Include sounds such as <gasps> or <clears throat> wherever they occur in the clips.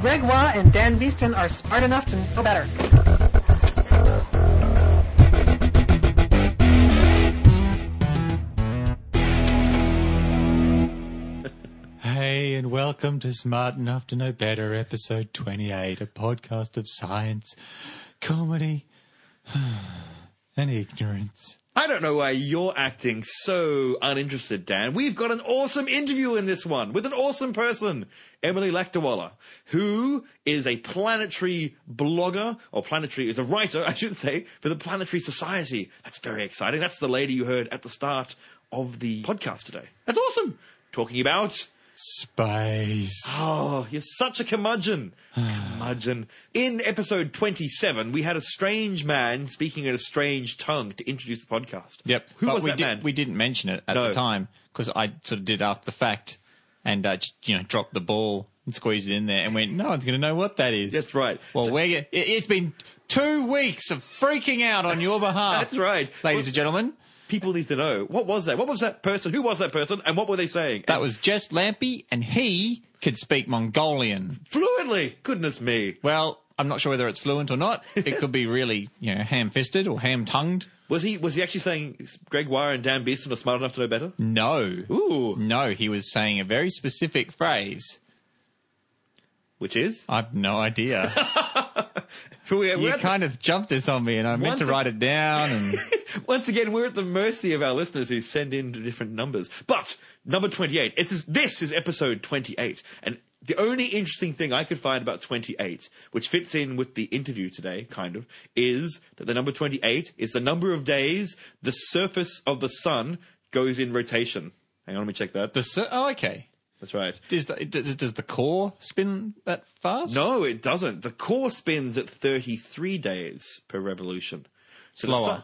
Greg Waugh and Dan Beeston are smart enough to know better. Hey, and welcome to Smart Enough to Know Better, episode 28, a podcast of science, comedy, <sighs> and ignorance. I don't know why you're acting so uninterested, Dan. We've got an awesome interview in this one with an awesome person, Emily Lakdawalla, who is a planetary blogger, or planetary is a writer, <laughs> I should say, for the Planetary Society. That's very exciting. That's the lady you heard at the start of the podcast today. That's awesome. Talking about Space. Oh, you're such a curmudgeon. curmudgeon. In episode 27, we had a strange man speaking in a strange tongue to introduce the podcast. Yep. Who but was we that did, man? We didn't mention it at No. the time because I sort of did after the fact and uh, just, you know, dropped the ball and squeezed it in there and went, no one's going to know what that is. That's right. Well, So- we're, it, it's been two weeks of freaking out on your behalf. <laughs> That's right. Ladies Well, and gentlemen. People need to know. What was that? What was that person? Who was that person? And what were they saying? That was Jess Lampy, and he could speak Mongolian. Fluently. Goodness me. Well, I'm not sure whether it's fluent or not. It could be really, you know, ham-fisted or ham-tongued. Was he was he actually saying Greg Waugh and Dan Beeston are smart enough to know better? No. Ooh. No, he was saying a very specific phrase. Which is? I've no idea. <laughs> We're you at the- kind of jumped this on me, and I meant to write it down. And <laughs> Once again, we're at the mercy of our listeners who send in different numbers. But number 28, this is, this is episode 28. And the only interesting thing I could find about 28, which fits in with the interview today, kind of, is that the number 28 is the number of days the surface of the sun goes in rotation. Hang on, let me check that. the sur- oh, okay. That's right. Does the, does, the core spin that fast? No, it doesn't. The core spins at 33 days per revolution. So the Slower. sun-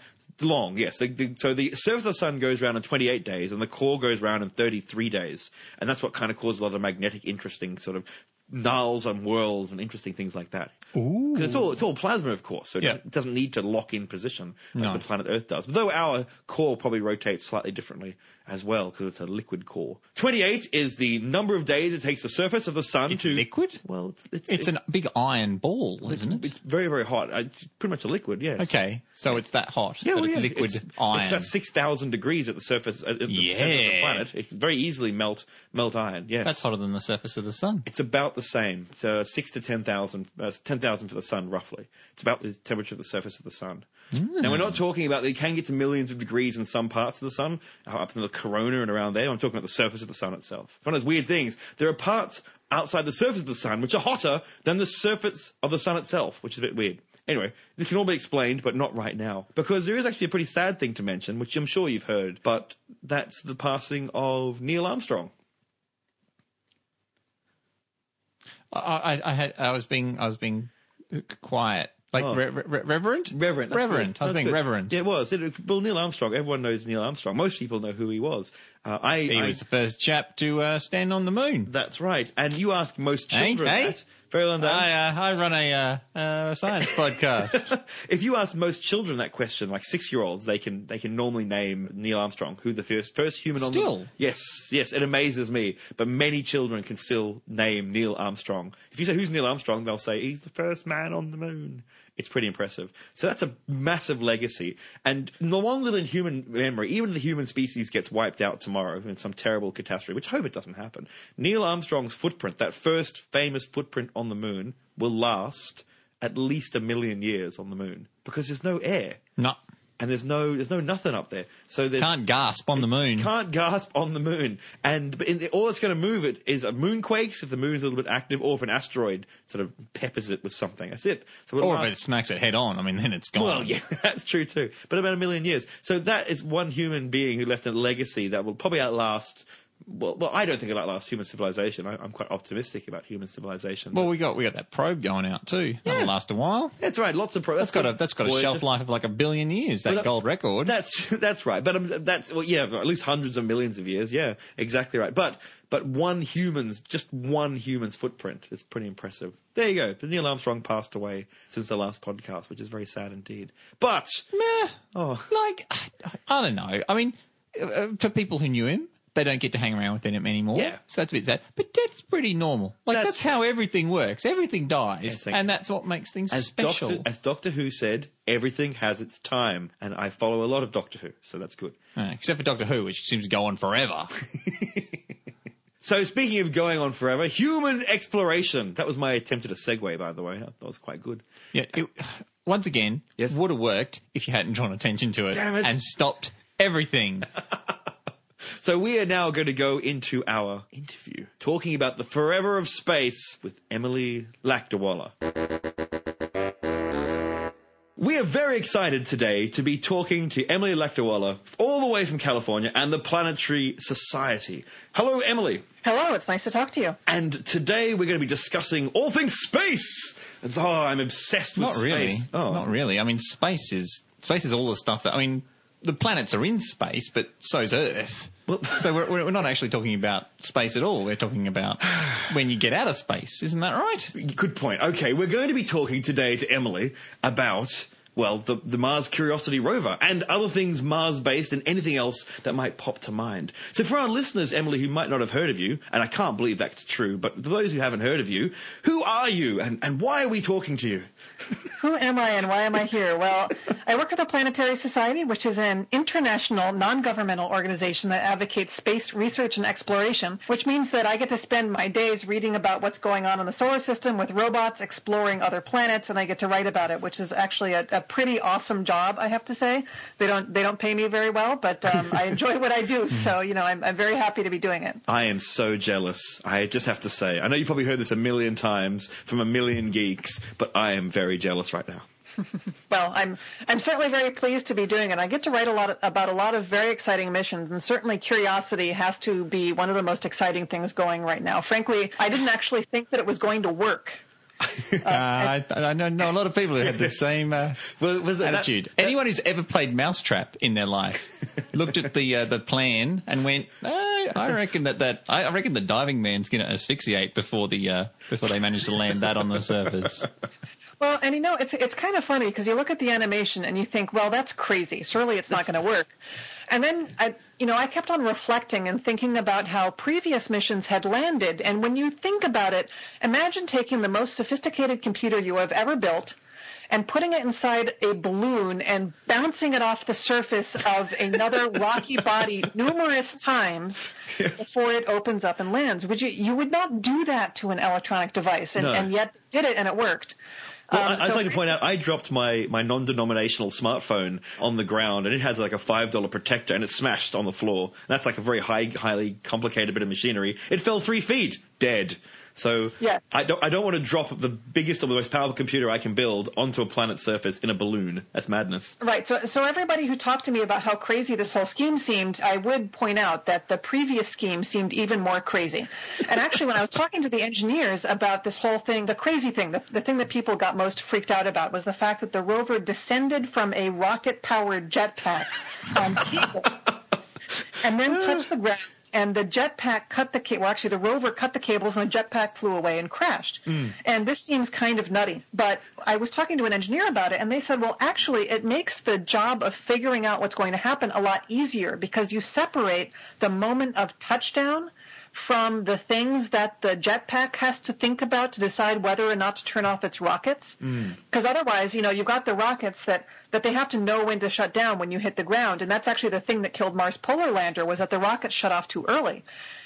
long, yes. The, the, so the surface of the sun goes around in 28 days, and the core goes around in 33 days, and that's what kind of causes a lot of magnetic, interesting sort of nulls and whirls and interesting things like that. Ooh. Because it's all it's all plasma, of course, so it Yeah. doesn't- it doesn't need to lock in position like No. the planet Earth does. Though our core probably rotates slightly differently as well because it's a liquid core. 28 is the number of days it takes the surface of the sun It's to liquid? Well, it's it's, It's a big iron ball, isn't it? it's very, very hot. Uh, It's pretty much a liquid, yes. Okay, so it's that hot. Yeah, well, it's yeah. liquid it's, iron. It's about 6,000 degrees at the surface, at the center of the planet. It can very easily melt, melt iron, yes. That's hotter than the surface of the sun. It's about the same. So 6 to 10,000, uh, 10,000 for the sun, roughly. It's about the temperature of the surface of the sun. Now, we're not talking about, they can get to millions of degrees in some parts of the sun, uh, up in the corona and around there. I'm talking about the surface of the sun itself. One of those weird things. There are parts outside the surface of the sun which are hotter than the surface of the sun itself, which is a bit weird. Anyway, this can all be explained, but not right now. Because there is actually a pretty sad thing to mention, which I'm sure you've heard, but that's the passing of Neil Armstrong. I, I, I had, I was being, I was being quiet, like Oh. re- re- Reverend. reverend. good. I was That's being good. reverent. Yeah, it was. It, well, Neil Armstrong. Everyone knows Neil Armstrong. Most people know who he was. Uh, I, He I- was the first chap to uh, stand on the moon. That's right. And you ask most children hey. that. Very well done. I, uh, I run a uh, uh, science <laughs> podcast. if you ask most children that question, like six-year-olds, they can they can normally name Neil Armstrong, who the first first human on the moon. Still? the yes yes it amazes me. But many children can still name Neil Armstrong. If you say who's Neil Armstrong, they'll say he's the first man on the moon. It's pretty impressive. So that's a massive legacy, and no longer than human memory, even the human species gets wiped out tomorrow in some terrible catastrophe, which I hope it doesn't happen. Neil Armstrong's footprint, that first famous footprint on the moon, will last at least a million years on the moon because there's no air no, and there's no there's no nothing up there. So there can't gasp on the moon. can't gasp on the moon, and but in, all that's going to move it is a moonquakes if the moon's a little bit active, or if an asteroid sort of peppers it with something. That's it. So Or last- if it smacks it head on, I mean, then it's gone. well, <laughs> yeah, that's true too. But about a million years. So that is one human being who left a legacy that will probably outlast. Well, well, I don't think it'll outlast human civilization. I, I'm quite optimistic about human civilization. Well, we got we got that probe going out too. That'll last a while. that's right. Lots of pro. That's got a that's got a shelf life of like a billion years. That that- gold record. That's <laughs> that's right. But um, that's well, yeah, at least hundreds of millions of years. Yeah, exactly right. But but one human's just one human's footprint is pretty impressive. There you go. But Neil Armstrong passed away since the last podcast, which is very sad indeed. But Meh. oh, Like I, I don't know. I mean, uh, uh, people who knew him, they don't get to hang around with them anymore. Yeah. So that's a bit sad. But death's pretty normal. Like That's that's, how everything works. Everything dies, Yes, and that's what makes things As special. Doctor, as Doctor Who said, everything has its time, and I follow a lot of Doctor Who, so that's good. Uh, except for Doctor Who, which seems to go on forever. <laughs> So speaking of going on forever, human exploration. That was my attempt at a segue, by the way. That was quite good. yeah. It, <sighs> once again, Yes. would have worked if you hadn't drawn attention to it, it. and stopped everything. <laughs> So we are now going to go into our interview, talking about the forever of space with Emily Lakdawalla. We are very excited today to be talking to Emily Lakdawalla, all the way from California, and the Planetary Society. Hello, Emily. Hello, it's nice to talk to you. And today we're going to be discussing all things space. And, oh, I'm obsessed with Not really. space. Oh, Not really. I mean, space is space is all the stuff that I mean. The planets are in space, but so's Earth. Well- <laughs> so we're, we're not actually talking about space at all. We're talking about when you get out of space. Isn't that right? Good point. Okay, we're going to be talking today to Emily about, well, the, the Mars Curiosity rover and other things Mars based and anything else that might pop to mind. So, for our listeners, Emily, who might not have heard of you, and I can't believe that's true, but for those who haven't heard of you, who are you and, and why are we talking to you? Who am I and why am I here? Well, I work at the Planetary Society, which is an international non-governmental organization that advocates space research and exploration, which means that I get to spend my days reading about what's going on in the solar system with robots exploring other planets, and I get to write about it, which is actually a, a pretty awesome job, I have to say. They don't they don't pay me very well, but um, I enjoy what I do, <laughs> so you know I'm, I'm very happy to be doing it. I am so jealous. I just have to say, I know you probably heard this a million times from a million geeks, but I am very jealous right now. <laughs> Well, I'm I'm certainly very pleased to be doing it. I get to write a lot about a lot of very exciting missions, and certainly Curiosity has to be one of the most exciting things going right now. Frankly, I didn't actually think that it was going to work. <laughs> Uh, I, I know, know a lot of people who have the <laughs> same uh, Was- was that- attitude. Anyone who's ever played Mousetrap in their life looked at the uh, the plan and went, I, I reckon that, that I I reckon the diving man's going to asphyxiate before the uh, before they manage to land that on the surface. Well, and you know, it's it's kind of funny because you look at the animation and you think, well, that's crazy. Surely it's not going to work. And then I, you know, I kept on reflecting and thinking about how previous missions had landed. And when you think about it, imagine taking the most sophisticated computer you have ever built and putting it inside a balloon and bouncing it off the surface of another <laughs> rocky body numerous times before it opens up and lands. Would you? You would not do that to an electronic device, and, No. and yet did it, and it worked. Well, Um, I'd so- like to point out, I dropped my, my non-denominational smartphone on the ground, and it has like a five dollar protector, and it smashed on the floor. That's like a very high, highly complicated bit of machinery. It fell three feet, dead. So Yes. I don't, I don't want to drop the biggest or the most powerful computer I can build onto a planet's surface in a balloon. That's madness. Right. So, so everybody who talked to me about how crazy this whole scheme seemed, I would point out that the previous scheme seemed even more crazy. And actually, when I was talking to the engineers about this whole thing, the crazy thing, the, the thing that people got most freaked out about was the fact that the rover descended from a rocket-powered jetpack on cables <laughs> and then touched the ground. And the jetpack cut the cable. Well, actually, the rover cut the cables, and the jetpack flew away and crashed. Hmm. And this seems kind of nutty. But I was talking to an engineer about it, and they said, well, actually, it makes the job of figuring out what's going to happen a lot easier because you separate the moment of touchdown from the things that the jetpack has to think about to decide whether or not to turn off its rockets. Hmm. Because otherwise, you know, you've got the rockets that, that they have to know when to shut down when you hit the ground. And that's actually the thing that killed Mars Polar Lander was that the rocket shut off too early.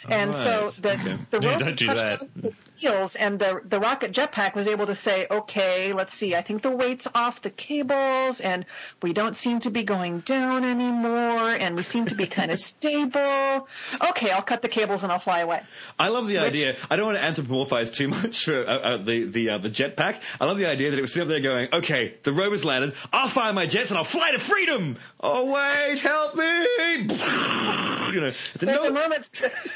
And so the, Okay. the don't do touched the wheels and the, the rocket jetpack was able to say, okay, let's see, I think the weight's off the cables and we don't seem to be going down anymore and we seem to be kind of <laughs> stable. Okay, I'll cut the cables and I'll fly away. I love the idea. I don't want to anthropomorphize too much for uh, uh, the the uh, the jetpack. I love the idea that it was sitting up there going, "Okay, the rover's landed. I'll fire my jets and I'll fly to freedom." Oh wait, help me! You know, it's a There's no- a moment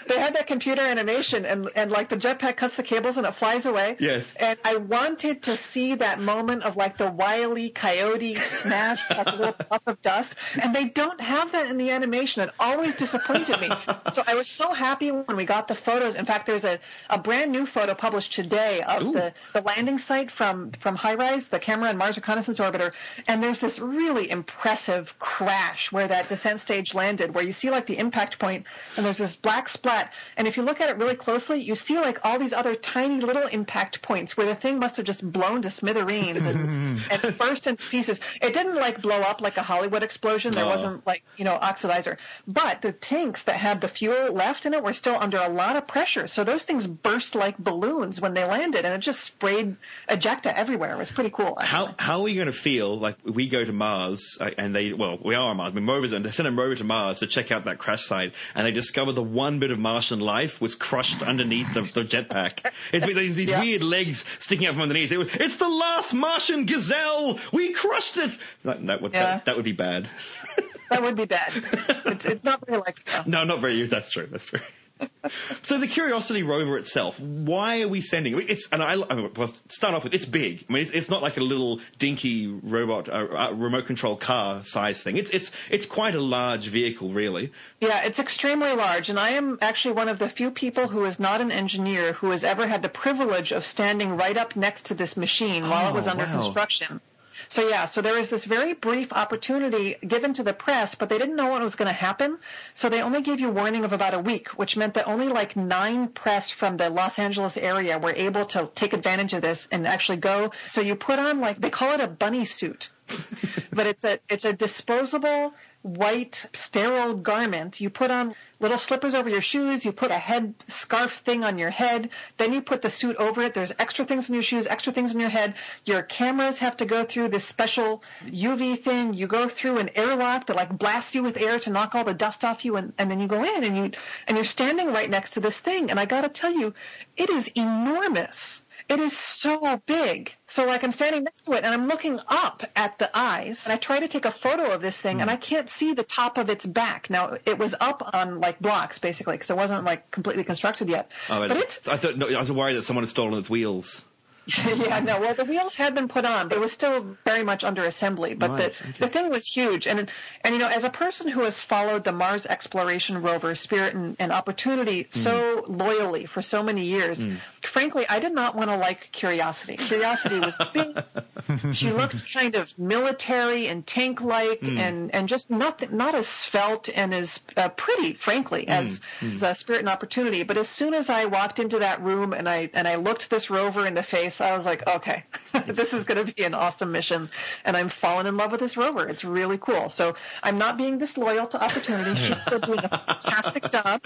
they had that computer animation and and like the jetpack cuts the cables and it flies away. Yes. And I wanted to see that moment of like the wily coyote smash <laughs> like a little puff of dust, and they don't have that in the animation. It always disappointed me. So I was so happy when we got the photos. In fact, there's a, a brand new photo published today of Ooh. the, the landing site from from HiRISE, the camera and Mars Reconnaissance Orbiter, and there's this really impressive crash where that descent stage landed, where you see like the impact point, and there's this black splat. And if you look at it really closely, you see like all these other tiny little impact points where the thing must have just blown to smithereens and, <laughs> and burst into pieces. It didn't like blow up like a Hollywood explosion. There No. wasn't like you know oxidizer, but the tanks that had the fuel left in it were still under a lot of pressure. So those things burst like balloons when they landed, and it just sprayed ejecta everywhere. It was pretty cool. actually. How how are you going to feel like we go to Mars uh, and they well we are on Mars. I mean, rovers and they send a rover to Mars to check out that crash site and they discover the one bit of Martian life was crushed underneath the, the jetpack. It's these, these Yeah. weird legs sticking out from underneath. It was, it's the last Martian gazelle. We crushed it. That, that would Yeah. that, that would be bad. That would be bad. it's, it's not very likely. No, not very. That's true. That's true. <laughs> so the Curiosity rover itself, why are we sending? It's and I, I mean, well, start off with it's big. I mean, it's, it's not like a little dinky robot, uh, uh, remote control car size thing. It's it's it's quite a large vehicle, really. Yeah, it's extremely large, and I am actually one of the few people who is not an engineer who has ever had the privilege of standing right up next to this machine while it was Oh, under wow. construction. So yeah, so there was this very brief opportunity given to the press, but they didn't know what was going to happen. So they only gave you warning of about a week, which meant that only like nine press from the Los Angeles area were able to take advantage of this and actually go. So you put on like, they call it a bunny suit. <laughs> but it's a it's a disposable white sterile garment. You put on little slippers over your shoes. You put a head scarf thing on your head. Then you put the suit over it. There's extra things in your shoes, extra things in your head. Your cameras have to go through this special UV thing. You go through an airlock that like blasts you with air to knock all the dust off you, and, and then you go in and you and you're standing right next to this thing. And I got to tell you, it is enormous. It is so big. So like I'm standing next to it and I'm looking up at the eyes and I try to take a photo of this thing and I hmm. can't see the top of its back. Now it was up on like blocks basically because it wasn't like completely constructed yet. Oh, but it's I thought no, I was worried that someone had stolen its wheels. <laughs> yeah, no. Well, the wheels had been put on, but it was still very much under assembly. But Right, the okay. the thing was huge, and and you know, as a person who has followed the Mars exploration rover Spirit and, and Opportunity Hmm. so loyally for so many years, frankly, I did not want to like Curiosity. Curiosity was big. <laughs> she looked kind of military and tank-like, Hmm. and and just not not as svelte and as uh, pretty, frankly, as, Hmm. as uh, Spirit and Opportunity. But as soon as I walked into that room and I and I looked this rover in the face, I was like, okay, <laughs> this is going to be an awesome mission, and I'm falling in love with this rover. It's really cool. So I'm not being disloyal to Opportunity. She's still doing a fantastic job.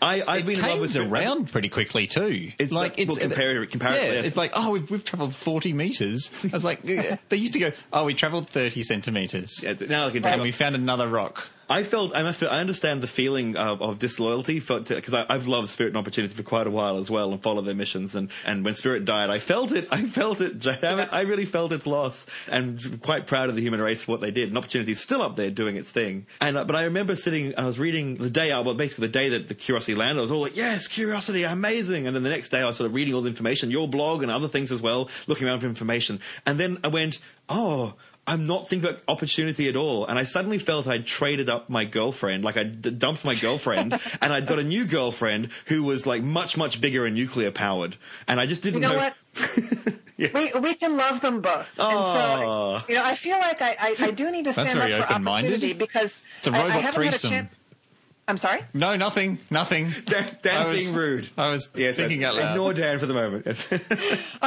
I I've been in love with Comes around pretty quickly too. It's like- well, comparative- comparatively, Yeah, yes. it's like oh, we've, we've travelled forty meters. I was like, yeah. <laughs> they used to go, oh, we travelled thirty centimeters, Yeah, now I can and we found another rock. I felt I must. I understand the feeling of, of disloyalty because I've loved Spirit and Opportunity for quite a while as well and followed their missions and and when Spirit died, I felt it. <laughs> I felt it. I really felt its loss and quite proud of the human race for what they did. And Opportunity is still up there doing its thing. And uh, but I remember sitting. I was reading the day. uh, Well, basically the day that the Curiosity landed, I was all like, yes, Curiosity, amazing. And then the next day, I was sort of reading all the information, your blog and other things as well, looking around for information. And then I went, oh. I'm not thinking about opportunity at all. And I suddenly felt I'd traded up my girlfriend, like I'd dumped my girlfriend, <laughs> and I'd got a new girlfriend who was like much, much bigger and nuclear powered. And I just didn't You know what? <laughs> Yes. We we can love them both. Aw. And so, you know, I feel like I, I, I do need to stand up for open-minded. opportunity because It's a I, I robot haven't had a threesome. chance. I'm sorry. No, nothing, nothing. Dan, Dan's I was- being rude. I was Yes, thinking out loud. Ignore Dan for the moment. Yes. <laughs> All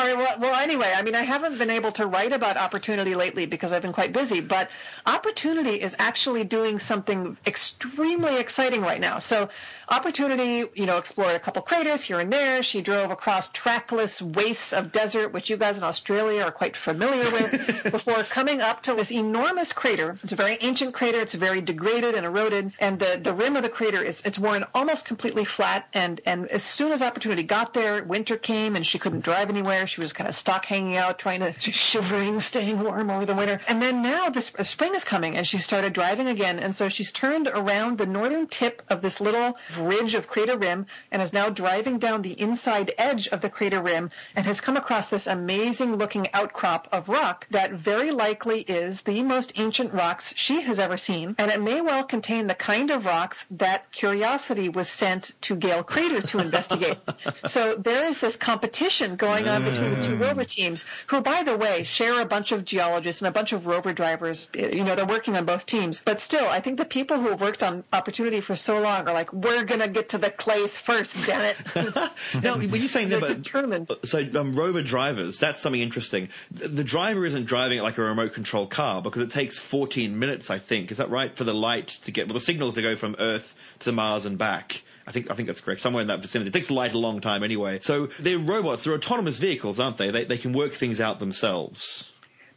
right. Well, well, anyway, I mean, I haven't been able to write about opportunity lately because I've been quite busy. But opportunity is actually doing something extremely exciting right now. So, opportunity, you know, explored a couple craters here and there. She drove across trackless wastes of desert, which you guys in Australia are quite familiar with, <laughs> before coming up to this enormous crater. It's a very ancient crater. It's very degraded and eroded, and the the rim of the crater is it's worn almost completely flat. And and as soon as opportunity got there, winter came and she couldn't drive anywhere. She was kind of stuck hanging out, trying to <laughs> shivering, staying warm over the winter. And then now this uh, spring is coming, and she started driving again. And so she's turned around the northern tip of this little ridge of crater rim, and is now driving down the inside edge of the crater rim, and has come across this amazing looking outcrop of rock that very likely is the most ancient rocks she has ever seen, and it may well contain the kind of rocks that Curiosity was sent to Gale Crater to investigate. <laughs> so there is this competition going on between the two mm. rover teams, who, by the way, share a bunch of geologists and a bunch of rover drivers. You know, they're working on both teams. But still, I think the people who have worked on Opportunity for so long are like, we're going to get to the clays first, damn it. <laughs> now, when you're saying They're that, but- determined. so um, rover drivers, that's something interesting. The, the driver isn't driving it like a remote control car because it takes 14 minutes, I think. Is that right? For the light to get, well, the signal to go from Earth to Mars and back. I think I think that's correct. Somewhere in that vicinity. It takes light a long time anyway. So they're robots. They're autonomous vehicles, aren't they? They they can work things out themselves.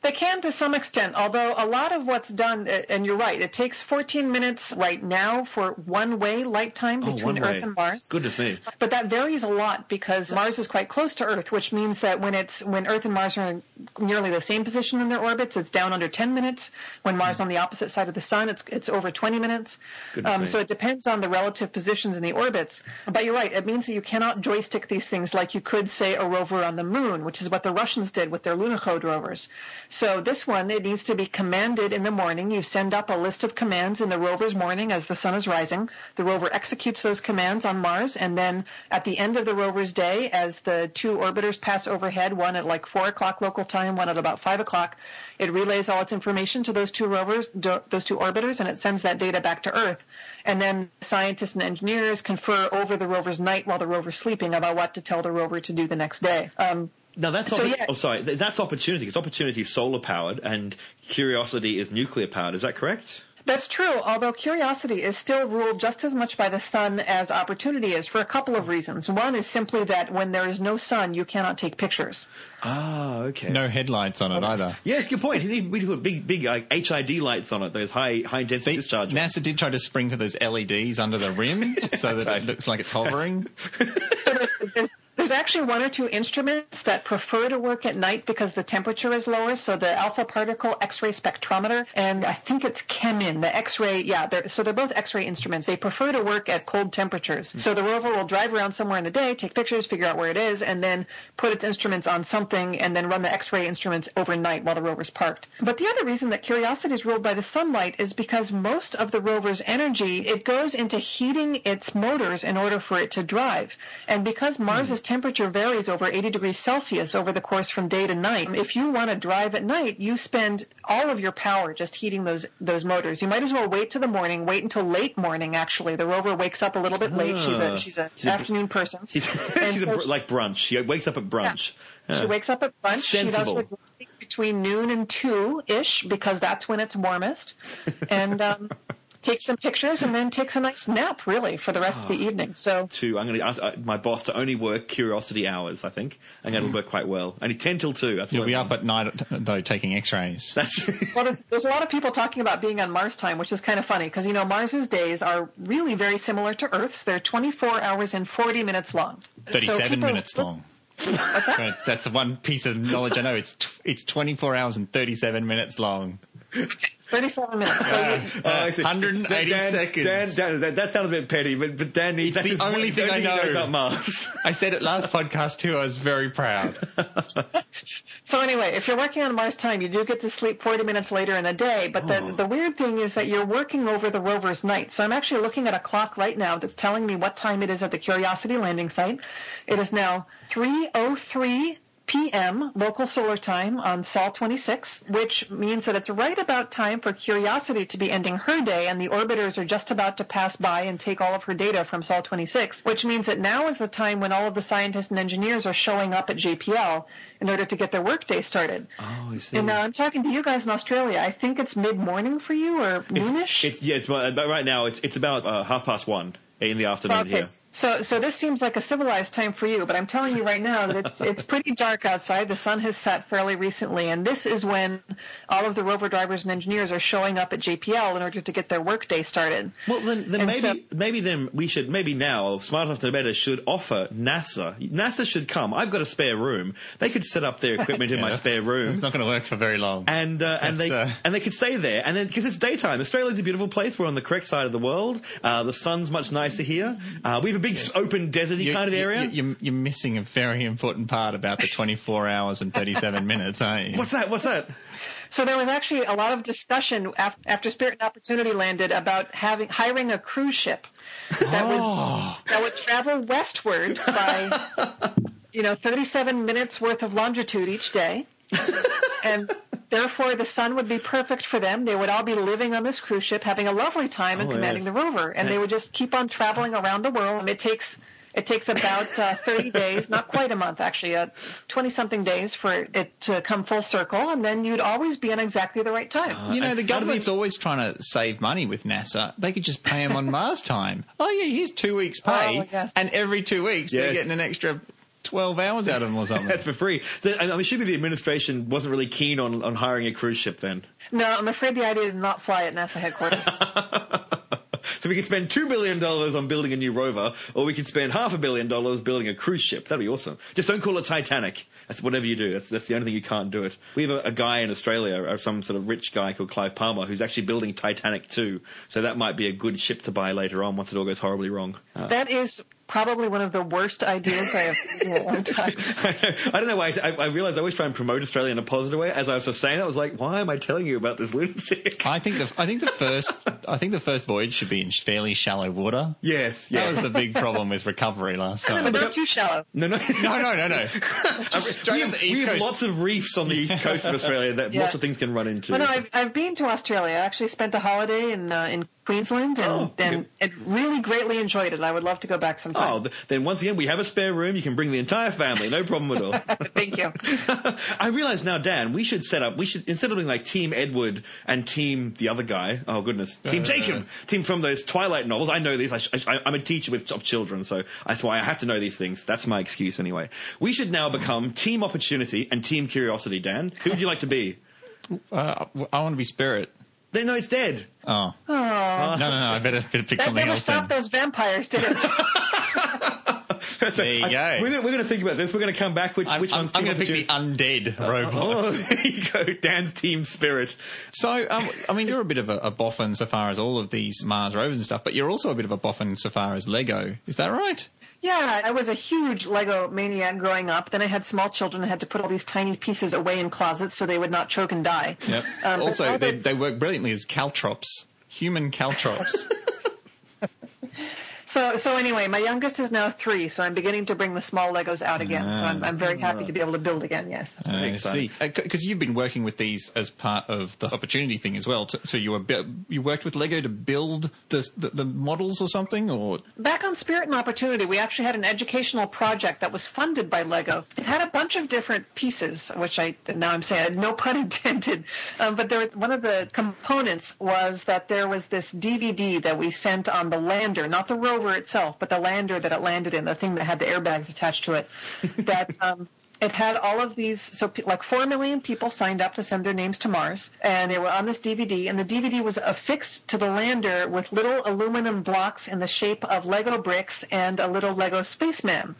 They can to some extent, although a lot of what's done, and you're right, it takes 14 minutes right now for one way light time Oh, between Earth way. and Mars. Goodness me. But that varies a lot because Mars is quite close to Earth, which means that when it's when Earth and Mars are in nearly the same position in their orbits, it's down under 10 minutes. When Mars on the opposite side of the Sun, it's it's over 20 minutes. Goodness Um, me. so it depends on the relative positions in the orbits. But you're right; it means that you cannot joystick these things like you could say a rover on the Moon, which is what the Russians did with their Lunokhod rovers. So this one, it needs to be commanded in the morning. You send up a list of commands in the rover's morning as the sun is rising. The rover executes those commands on Mars, and then at the end of the rover's day, as the two orbiters pass overhead, one at like four o'clock local time, one at about five o'clock, it relays all its information to those two rovers, those two orbiters, and it sends that data back to Earth. And then scientists and engineers confer over the rover's night while the rover's sleeping about what to tell the rover to do the next day. Um, Now that's So, oppo- yeah. oh sorry that's opportunity because opportunity is solar powered and curiosity is nuclear powered. Is that correct? That's true, although Curiosity is still ruled just as much by the sun as Opportunity is for a couple of reasons. One is simply that when there is no sun, you cannot take pictures. Ah, okay. No headlights on it either. Yes, good point. We need to put big, big uh, HID lights on it. Those high, high intensity discharge. NASA did try to sprinkle those LEDs under the rim <laughs> so that it looks like it's hovering. So there's, there's, there's actually one or two instruments that prefer to work at night because the temperature is lower. So the alpha particle X-ray spectrometer, and I think it's CheMin, the X-ray. Yeah, they're, so they're both X-ray instruments. They prefer to work at cold temperatures. Mm. So the rover will drive around somewhere in the day, take pictures, figure out where it is, and then put its instruments on something, and then run the X-ray instruments overnight while the rover's parked. But the other reason that Curiosity is ruled by the sunlight is because most of the rover's energy it goes into heating its motors in order for it to drive. And because Mars's mm. Temperature varies over 80 degrees Celsius over the course from day to night, if you want to drive at night, you spend all of your power just heating those those motors. You might as well wait to the morning, wait until late morning. Actually, the rover wakes up a little bit late. She's Ah. a she's an She's a- afternoon person. <laughs> She's, she's a, so br- like brunch. She wakes up at brunch. She Yeah. wakes up at brunch. She does Sensible. between noon and two ish because that's when it's warmest, <laughs> and um, takes some pictures and then takes a nice nap really for the rest of the evening. So to I'm going to ask uh, my boss to only work curiosity hours. I think, and that'll work quite well. Only ten till two. That's You'll be up at night though taking X-rays. That's <laughs> well, there's, there's a lot of people talking about being on Mars time, which is kind of funny because you know Mars's days are really very similar to Earth's. They're 24 hours and 40 minutes long. So Thirty-seven people- minutes long. What's that? That's the one piece of knowledge I know. It's t- it's 24 hours and 37 minutes long. <laughs> 37 minutes. So ah. you, Oh, I uh, see. 180 Dan, seconds. Dan, Dan, that, that sounds a bit petty, but, but Dan needs It's the that is only what- thing I know. about Mars. I said it last podcast too. I was very proud. <laughs> So anyway, if you're working on Mars time, you do get to sleep 40 minutes later in the day. But the, oh. the weird thing is that you're working over the rover's night. So I'm actually looking at a clock right now that's telling me what time it is at the Curiosity landing site. It is now 3:03 p.m. local solar time on Sol 26, which means that it's right about time for Curiosity to be ending her day, and the orbiters are just about to pass by and take all of her data from Sol 26, which means that now is the time when all of the scientists and engineers are showing up at JPL in order to get their workday started. Oh, I see. And uh, I'm talking to you guys in Australia. I think it's mid morning for you or noonish. It's yeah, it's but right now it's it's about uh, half past one in the afternoon Okay, here. so so this seems like a civilized time for you, but I'm telling you right now that it's it's pretty dark outside. The sun has set fairly recently, and this is when all of the rover drivers and engineers are showing up at JPL in order to get their workday started. Well, then, then And maybe so- maybe then we should maybe now Smart Enough to Better should offer NASA. NASA should come. I've got a spare room. They could set up their equipment <laughs> in my spare room. It's not going to work for very long. and uh, and they uh, and they could stay there, and then because it's daytime, Australia's a beautiful place. We're on the correct side of the world. Uh, the sun's much nicer NASA here. Uh, we have a big open deserty kind of area. You, are you're missing a very important part about the 24 <laughs> hours and 37 minutes, aren't you? What's that? What's that? So there was actually a lot of discussion af- after Spirit and Opportunity landed about having hiring a cruise ship that Oh. would that would travel westward by <laughs> you know 37 minutes worth of longitude each day, <laughs> and therefore the sun would be perfect for them. They would all be living on this cruise ship, having a lovely time, and Oh, commanding yes. the rover, and they would just keep on traveling around the world. It takes it takes about uh, 30 days, not quite a month actually, uh, 20 something days for it to come full circle, and then you'd always be on exactly the right time. You know, the government's always trying to save money with NASA. They could just pay them on <laughs> Mars time. Oh yeah, here's two weeks pay, Oh, yes. and every two weeks they're getting an extra 12 hours out of them or something. <laughs> That's for free. The, I mean, assuming the administration wasn't really keen on, on hiring a cruise ship then. No, I'm afraid the idea did not fly at NASA headquarters. <laughs> So we could spend two billion dollars on building a new rover, or we could spend half a billion dollars building a cruise ship. That'd be awesome. Just don't call it Titanic. That's whatever you do. That's that's the only thing you can't do it. We have a, a guy in Australia, or some sort of rich guy called Clive Palmer, who's actually building Titanic too. So that might be a good ship to buy later on once it all goes horribly wrong. Uh, that is probably one of the worst ideas I have heard in a long time. <laughs> I don't know why. I, I realized I always try and promote Australia in a positive way. As I was saying I was like, why am I telling you about this lunatic? I think the I think the first <laughs> I think the first voyage should be in fairly shallow water. yes, That was the big problem with recovery last But time. not too shallow. No, no, No, no, no, no. <laughs> Just we have, the east we have lots of reefs on the east coast of Australia that Yeah. lots of things can run into. Well, no, I've, I've been to Australia. I actually spent a holiday in uh, in Queensland and, Oh, and, and really greatly enjoyed it. I would love to go back Oh, sometime. th- then once again, we have a spare room. You can bring the entire family. No problem at all. <laughs> Thank you. <laughs> I realize now, Dan, we should set up, we should, instead of doing like Team Edward and Team the other guy, oh goodness, Team Uh. Jacob, Team from those Twilight novels. I know these. I, sh- I, I'm a teacher with of children, so that's why I have to know these things. That's my excuse anyway. We should now become Team Opportunity and Team Curiosity, Dan. Who would you like to be? Uh, I want to be Spirit. They know it's dead. Oh. Oh, No, no, no. I better, better pick that something never else stopped then. those vampires, did it? <laughs> there you go. We're, gonna- we're going to think about this. We're going to come back. Which, I'm, which I'm, one's I'm going to pick the Opportunity? undead robot. Oh, <laughs> there you go. Dan's Team Spirit. So, um, I mean, you're a bit of a, a boffin so far as all of these Mars rovers and stuff, but you're also a bit of a boffin so far as Lego. Is that right? Yeah, I was a huge Lego maniac growing up. Then I had small children and had to put all these tiny pieces away in closets so they would not choke and die. Yep. Um, also, they, they work brilliantly as caltrops. Human caltrops. <laughs> So, so anyway, my youngest is now three, so I'm beginning to bring the small Legos out again. So I'm, I'm very happy to be able to build again. Yes. I see. Because you've been working with these as part of the opportunity thing as well. So you were you worked with Lego to build the, the the models or something, or Back on Spirit and Opportunity, we actually had an educational project that was funded by Lego. It had a bunch of different pieces, which I now I'm saying no pun <laughs> intended. Um, but there, was- one of the components was that there was this DVD that we sent on the lander, not the rover itself, but the lander that it landed in, the thing that had the airbags attached to it. <laughs> That um, it had all of these, so like four million people signed up to send their names to Mars, and they were on this DVD, and the DVD was affixed to the lander with little aluminum blocks in the shape of Lego bricks and a little Lego spaceman.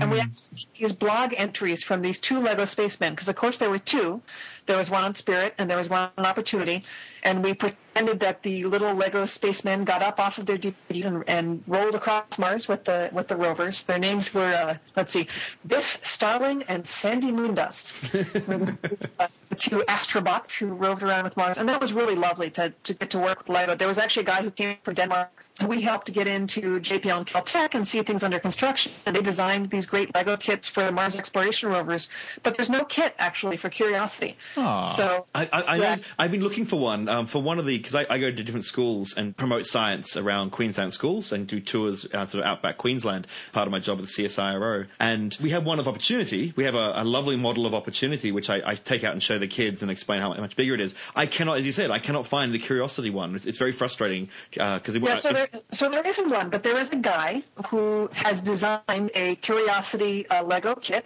And we actually used these blog entries from these two Lego spacemen, because of course there were two. There was one on Spirit and there was one on Opportunity, and we pretended that the little Lego spacemen got up off of their DVDs and, and rolled across Mars with the with the rovers. Their names were uh, let's see, Biff Starling and Sandy Moondust, <laughs> the two astrobots who roved around with Mars, and that was really lovely to to get to work with Lego. There was actually a guy who came from Denmark. We helped get into JPL and Caltech and see things under construction. And they designed these great Lego kits for the Mars exploration rovers, but there's no kit actually for Curiosity. Aw. So I, I, I Yeah. know, I've been looking for one um, for one of the because I, I go to different schools and promote science around Queensland schools and do tours out sort of outback Queensland. Part of my job at the CSIRO, and we have one of opportunity. We have a, a lovely model of opportunity which I, I take out and show the kids and explain how much bigger it is. I cannot, as you said, I cannot find the Curiosity one. It's, it's very frustrating because it, Yeah, so there, so there isn't one, but there is a guy who has designed a Curiosity uh, Lego kit,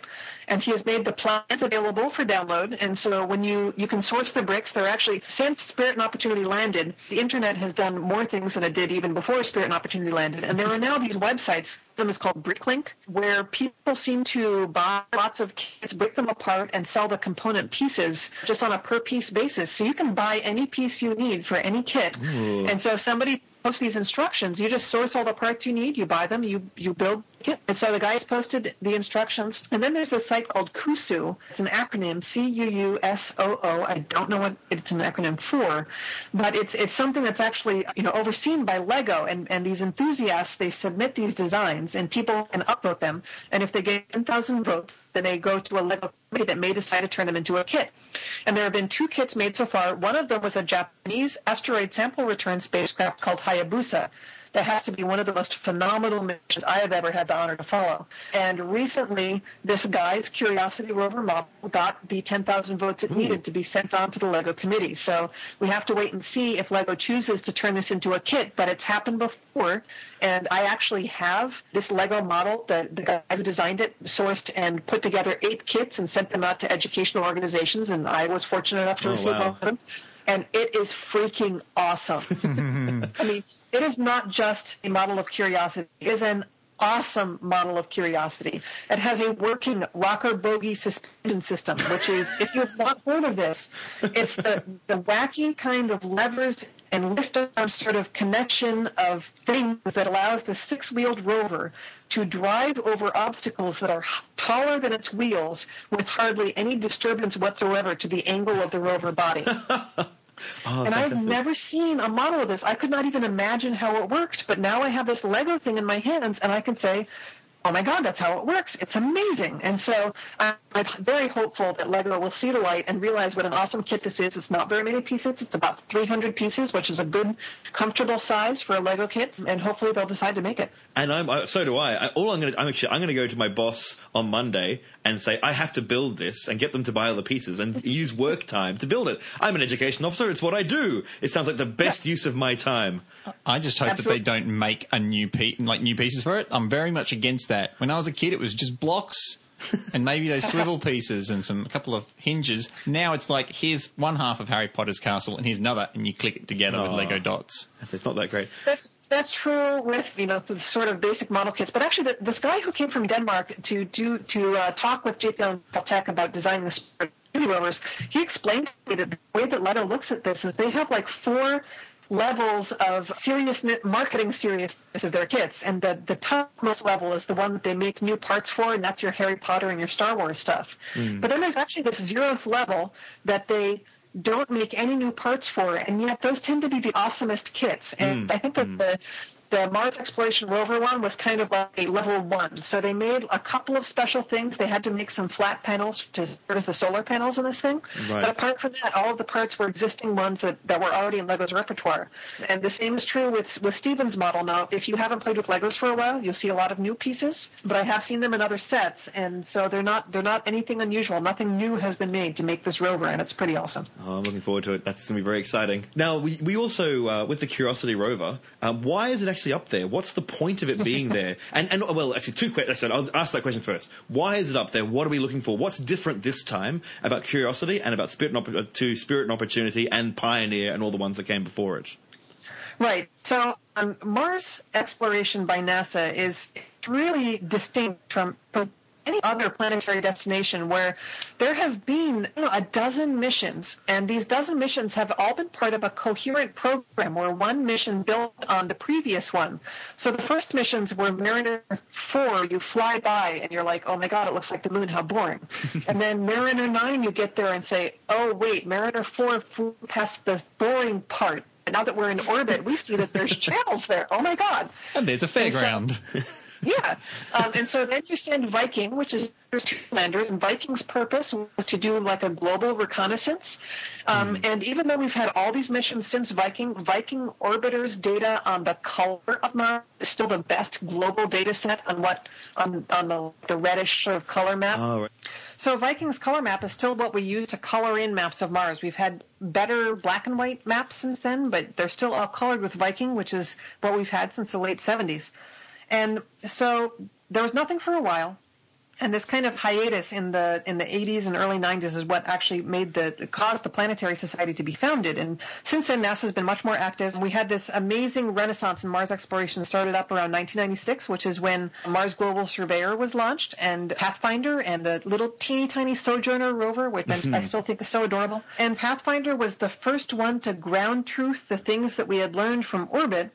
and he has made the plans available for download. And so when you you can source the bricks, they're actually since Spirit and Opportunity landed, the internet has done more things than it did even before Spirit and Opportunity landed. And there are now these websites. One is called Bricklink, where people seem to buy lots of kits, break them apart, and sell the component pieces just on a per piece basis. So you can buy any piece you need for any kit. And so if somebody posts these instructions. You just source all the parts you need, you buy them, you you build it. And so the guys posted the instructions. And then there's a site called Cuusoo. It's an acronym C U U S O O. I don't know what it's an acronym for, but it's it's something that's actually you know overseen by Lego and and these enthusiasts they submit these designs and people can upvote them. And if they get 10,000 votes, then they go to a Lego committee that may decide to turn them into a kit. And there have been two kits made so far. One of them was a Japanese asteroid sample return spacecraft called Hayabusa that has to be one of the most phenomenal missions I have ever had the honor to follow. And recently, this guy's Curiosity rover model got the 10,000 votes it needed to be sent on to the LEGO committee. So we have to wait and see if LEGO chooses to turn this into a kit, but it's happened before. And I actually have this LEGO model, that the guy who designed it, sourced and put together eight kits and sent them out to educational organizations, and I was fortunate enough to Oh, receive wow. one of them and it is freaking awesome. <laughs> I mean, it is not just a model of curiosity. It is an awesome model of curiosity. It has a working rocker bogie suspension system, which is, if you've not heard of this, it's the, the wacky kind of levers and lift arm sort of connection of things that allows the six-wheeled rover to drive over obstacles that are taller than its wheels with hardly any disturbance whatsoever to the angle of the rover body. <laughs> Oh, And I've never seen a model of this. I could not even imagine how it worked, but now I have this Lego thing in my hands and I can say, oh my God, that's how it works. It's amazing. And so I'm I'm very hopeful that Lego will see the light and realize what an awesome kit this is. It's not very many pieces. It's about 300 pieces, which is a good, comfortable size for a Lego kit. And hopefully they'll decide to make it. And I'm, I, so do I. I. All I'm going to, I'm actually, I'm going to go to my boss on Monday and say I have to build this and get them to buy all the pieces and <laughs> use work time to build it. I'm an education officer. It's what I do. It sounds like the best use of my time. I just hope Absolutely. that they don't make a new piece, like new pieces for it. I'm very much against that. When I was a kid, it was just blocks and maybe those swivel pieces and some a couple of hinges. Now it's like here's one half of Harry Potter's castle and here's another, and you click it together with Lego dots. It's not that great. That's that's true with you know the sort of basic model kits, but actually the, this guy who came from Denmark to do to uh, talk with JPL Tech about designing the Spirit rovers, he explained to me that the way that Lego looks at this is they have like four levels of seriousness, marketing seriousness of their kits, and the the topmost level is the one that they make new parts for, and that's your Harry Potter and your Star Wars stuff. Hmm. But then there's actually this zeroth level that they don't make any new parts for, and yet those tend to be the awesomest kits. And hmm. I think that hmm. the the Mars Exploration Rover one was kind of like a level one. So they made a couple of special things. They had to make some flat panels to serve as the solar panels in this thing. Right. But apart from that, all of the parts were existing ones that, that were already in Lego's repertoire. And the same is true with, with Steven's model. Now, if you haven't played with Legos for a while, you'll see a lot of new pieces, but I have seen them in other sets, and so they're not they're not anything unusual. Nothing new has been made to make this rover, and it's pretty awesome. Oh, I'm looking forward to it. That's going to be very exciting. Now, we, we also, uh, with the Curiosity rover, um, why is it actually up there? What's the point of it being there? <laughs> And, and well, actually, two questions. I'll ask that question first. Why is it up there? What are we looking for? What's different this time about Curiosity and about Spirit and, Opp- uh, to Spirit and Opportunity and Pioneer and all the ones that came before it? Right. So um, Mars exploration by NASA is really distinct from, from any other planetary destination where there have been you know, a dozen missions, and these dozen missions have all been part of a coherent program where one mission built on the previous one. So the first missions were Mariner 4, you fly by and you're like, oh my god, it looks like the moon, how boring. <laughs> and then Mariner 9, you get there and say, oh wait, Mariner 4 flew past the boring part. And now that we're in orbit, we see that there's <laughs> channels there. Oh my god. And there's a fairground. <laughs> Yeah. Um, and so then you send Viking, which is there's two landers, and Viking's purpose was to do like a global reconnaissance. Um, And even though we've had all these missions since Viking, Viking orbiter's data on the color of Mars is still the best global data set on what on on the, the reddish sort of color map. Oh, right. So Viking's color map is still what we use to color in maps of Mars. We've had better black and white maps since then, but they're still all colored with Viking, which is what we've had since the late 70s. And so there was nothing for a while. And this kind of hiatus in the in the 80s and early 90s is what actually made the caused the Planetary Society to be founded. And since then, NASA's been much more active. We had this amazing renaissance in Mars exploration started up around 1996, which is when Mars Global Surveyor was launched, and Pathfinder, and the little teeny tiny Sojourner rover, which I mm-hmm. still think is so adorable. And Pathfinder was the first one to ground truth the things that we had learned from orbit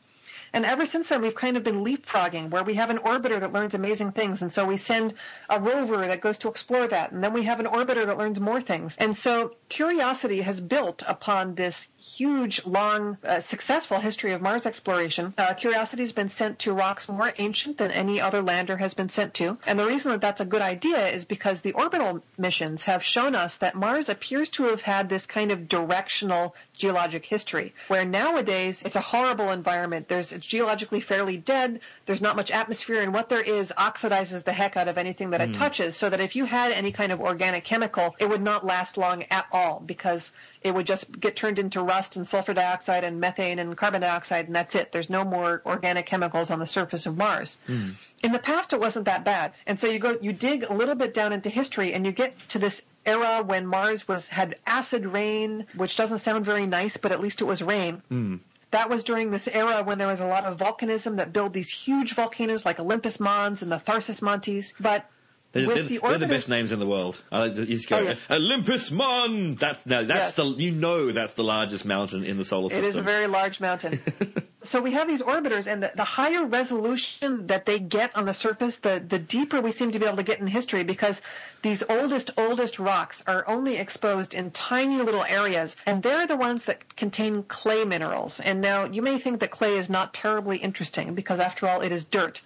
And ever since then, we've kind of been leapfrogging where we have an orbiter that learns amazing things. And so we send a rover that goes to explore that. And then we have an orbiter that learns more things. And so Curiosity has built upon this huge, long, uh, successful history of Mars exploration. Uh, Curiosity has been sent to rocks more ancient than any other lander has been sent to. And the reason that that's a good idea is because the orbital missions have shown us that Mars appears to have had this kind of directional geologic history, where nowadays it's a horrible environment. There's it's geologically fairly dead. There's not much atmosphere, and what there is oxidizes the heck out of anything that it touches. So that if you had any kind of organic chemical, it would not last long at all because it would just get turned into rust and sulfur dioxide and methane and carbon dioxide, and that's it. There's no more organic chemicals on the surface of Mars. Hmm. In the past, it wasn't that bad, and so you go, you dig a little bit down into history, and you get to this era when Mars was had acid rain, which doesn't sound very nice, but at least it was rain. Hmm. That was during this era when there was a lot of volcanism that built these huge volcanoes like Olympus Mons and the Tharsis Montes. But They're, with they're- the they're the best names in the world. I like to- just go Oh, yes. Olympus Mon. That's no, that's Yes. the you know that's the largest mountain in the solar system. It is a very large mountain. <laughs> so we have these orbiters, and the, the higher resolution that they get on the surface, the, the deeper we seem to be able to get in history because these oldest, oldest rocks are only exposed in tiny little areas, and they're the ones that contain clay minerals. And now you may think that clay is not terribly interesting because after all, it is dirt.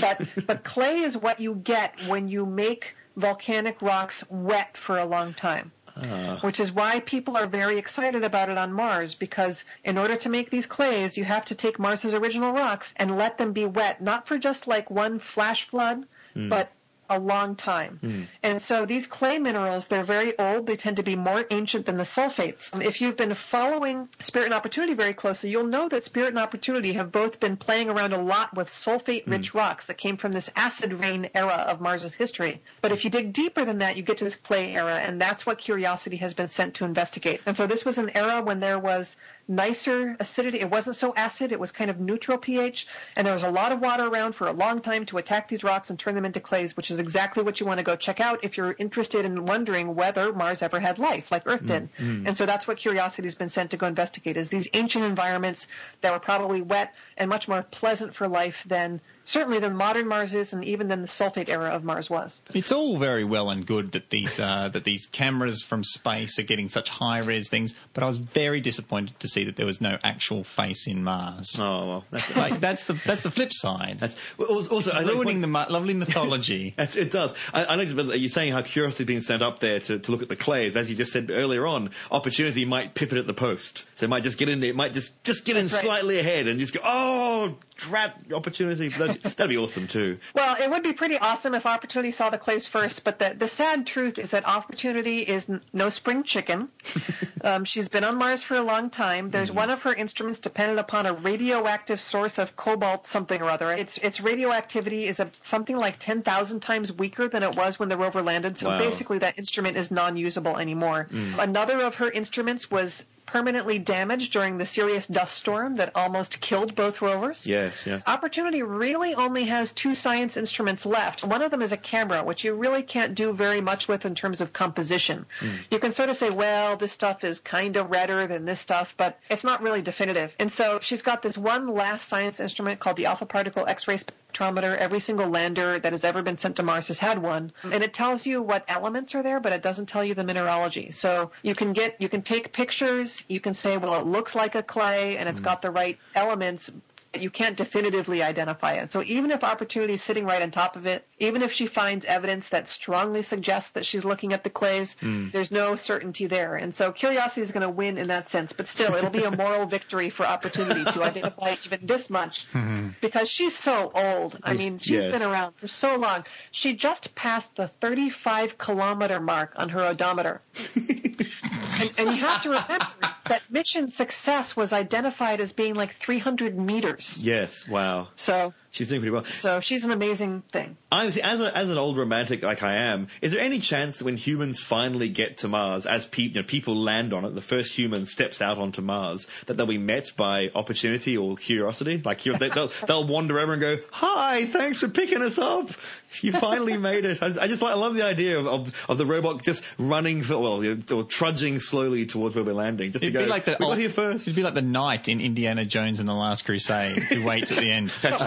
But, but clay is what you get when you make volcanic rocks wet for a long time uh. which is why people are very excited about it on Mars because in order to make these clays, you have to take Mars's original rocks and let them be wet, not for just like one flash flood, hmm. but a long time. And so these clay minerals, they're very old. They tend to be more ancient than the sulfates. Um, If you've been following Spirit and Opportunity very closely, you'll know that Spirit and Opportunity have both been playing around a lot with sulfate-rich rocks that came from this acid rain era of Mars's history. But if you dig deeper than that, you get to this clay era, and that's what Curiosity has been sent to investigate. And so this was an era when there was nicer acidity. It wasn't so acid. It was kind of neutral pH, and there was a lot of water around for a long time to attack these rocks and turn them into clays, which is exactly what you want to go check out if you're interested in wondering whether Mars ever had life like Earth did. Mm, mm. And so that's what Curiosity has been sent to go investigate: is these ancient environments that were probably wet and much more pleasant for life than certainly than modern Mars is, and even than the sulfate era of Mars was. It's all very well and good that these uh, that these cameras from space are getting such high res things, but I was very disappointed to see that there was no actual face in Mars. Oh well, that's Like that's the that's the flip side. that's well, also also I like ruining the mo- lovely mythology. <laughs> That's, it does. I, I like you're saying how curiosity being sent up there to, to look at the clays. As you just said earlier on, opportunity might pivot at the post. So it might just get in there. It might just just get in right. slightly ahead and just go, oh crap, opportunity. <laughs> That'd, be awesome too. Well, it would be pretty awesome if Opportunity saw the clays first, but the, the sad truth is that Opportunity is n- no spring chicken. <laughs> um, she's been on Mars for a long time. There's one of her instruments dependent upon a radioactive source of cobalt something or other. Its its radioactivity is a, something like 10,000 times weaker than it was when the rover landed, so Wow. basically that instrument is non-usable anymore. Another of her instruments was permanently damaged during the serious dust storm that almost killed both rovers. Yes, yes. Opportunity really only has two science instruments left. One of them is a camera, which you really can't do very much with in terms of composition. Hmm. You can sort of say, well, this stuff is kind of redder than this stuff, but it's not really definitive. And so she's got this one last science instrument called the alpha particle X-ray spectrometer. Every single lander that has ever been sent to Mars has had one. Mm-hmm. And it tells you what elements are there, but it doesn't tell you the mineralogy. So you can get, you can take pictures, you can say, well, it looks like a clay and it's mm-hmm. got the right elements, you can't definitively identify it. So even if opportunity is sitting right on top of it, even if she finds evidence that strongly suggests that she's looking at the clays, hmm. there's no certainty there. And so curiosity is going to win in that sense, but still it'll be a moral <laughs> victory for opportunity to identify even this much mm-hmm. because she's so old. I mean, she's Yes. been around for so long. She just passed the 35 kilometer mark on her odometer. <laughs> And, and you have to remember <laughs> that mission success was identified as being like 300 meters. Yes, wow. So She's doing pretty well. So she's an amazing thing. I was as a, as an old romantic like I am. Is there any chance that when humans finally get to Mars, as pe- you know, people land on it, the first human steps out onto Mars, that they'll be met by opportunity or curiosity? Like they, will <laughs> they'll wander over and go, "Hi, thanks for picking us up. You finally <laughs> made it." I, I just like I love the idea of, of, of the robot just running for, well or trudging slowly towards where we're landing. Just It'd to go, be like the we got old- here first. It'd be like the knight in Indiana Jones and the Last Crusade who waits at the end. <laughs> That's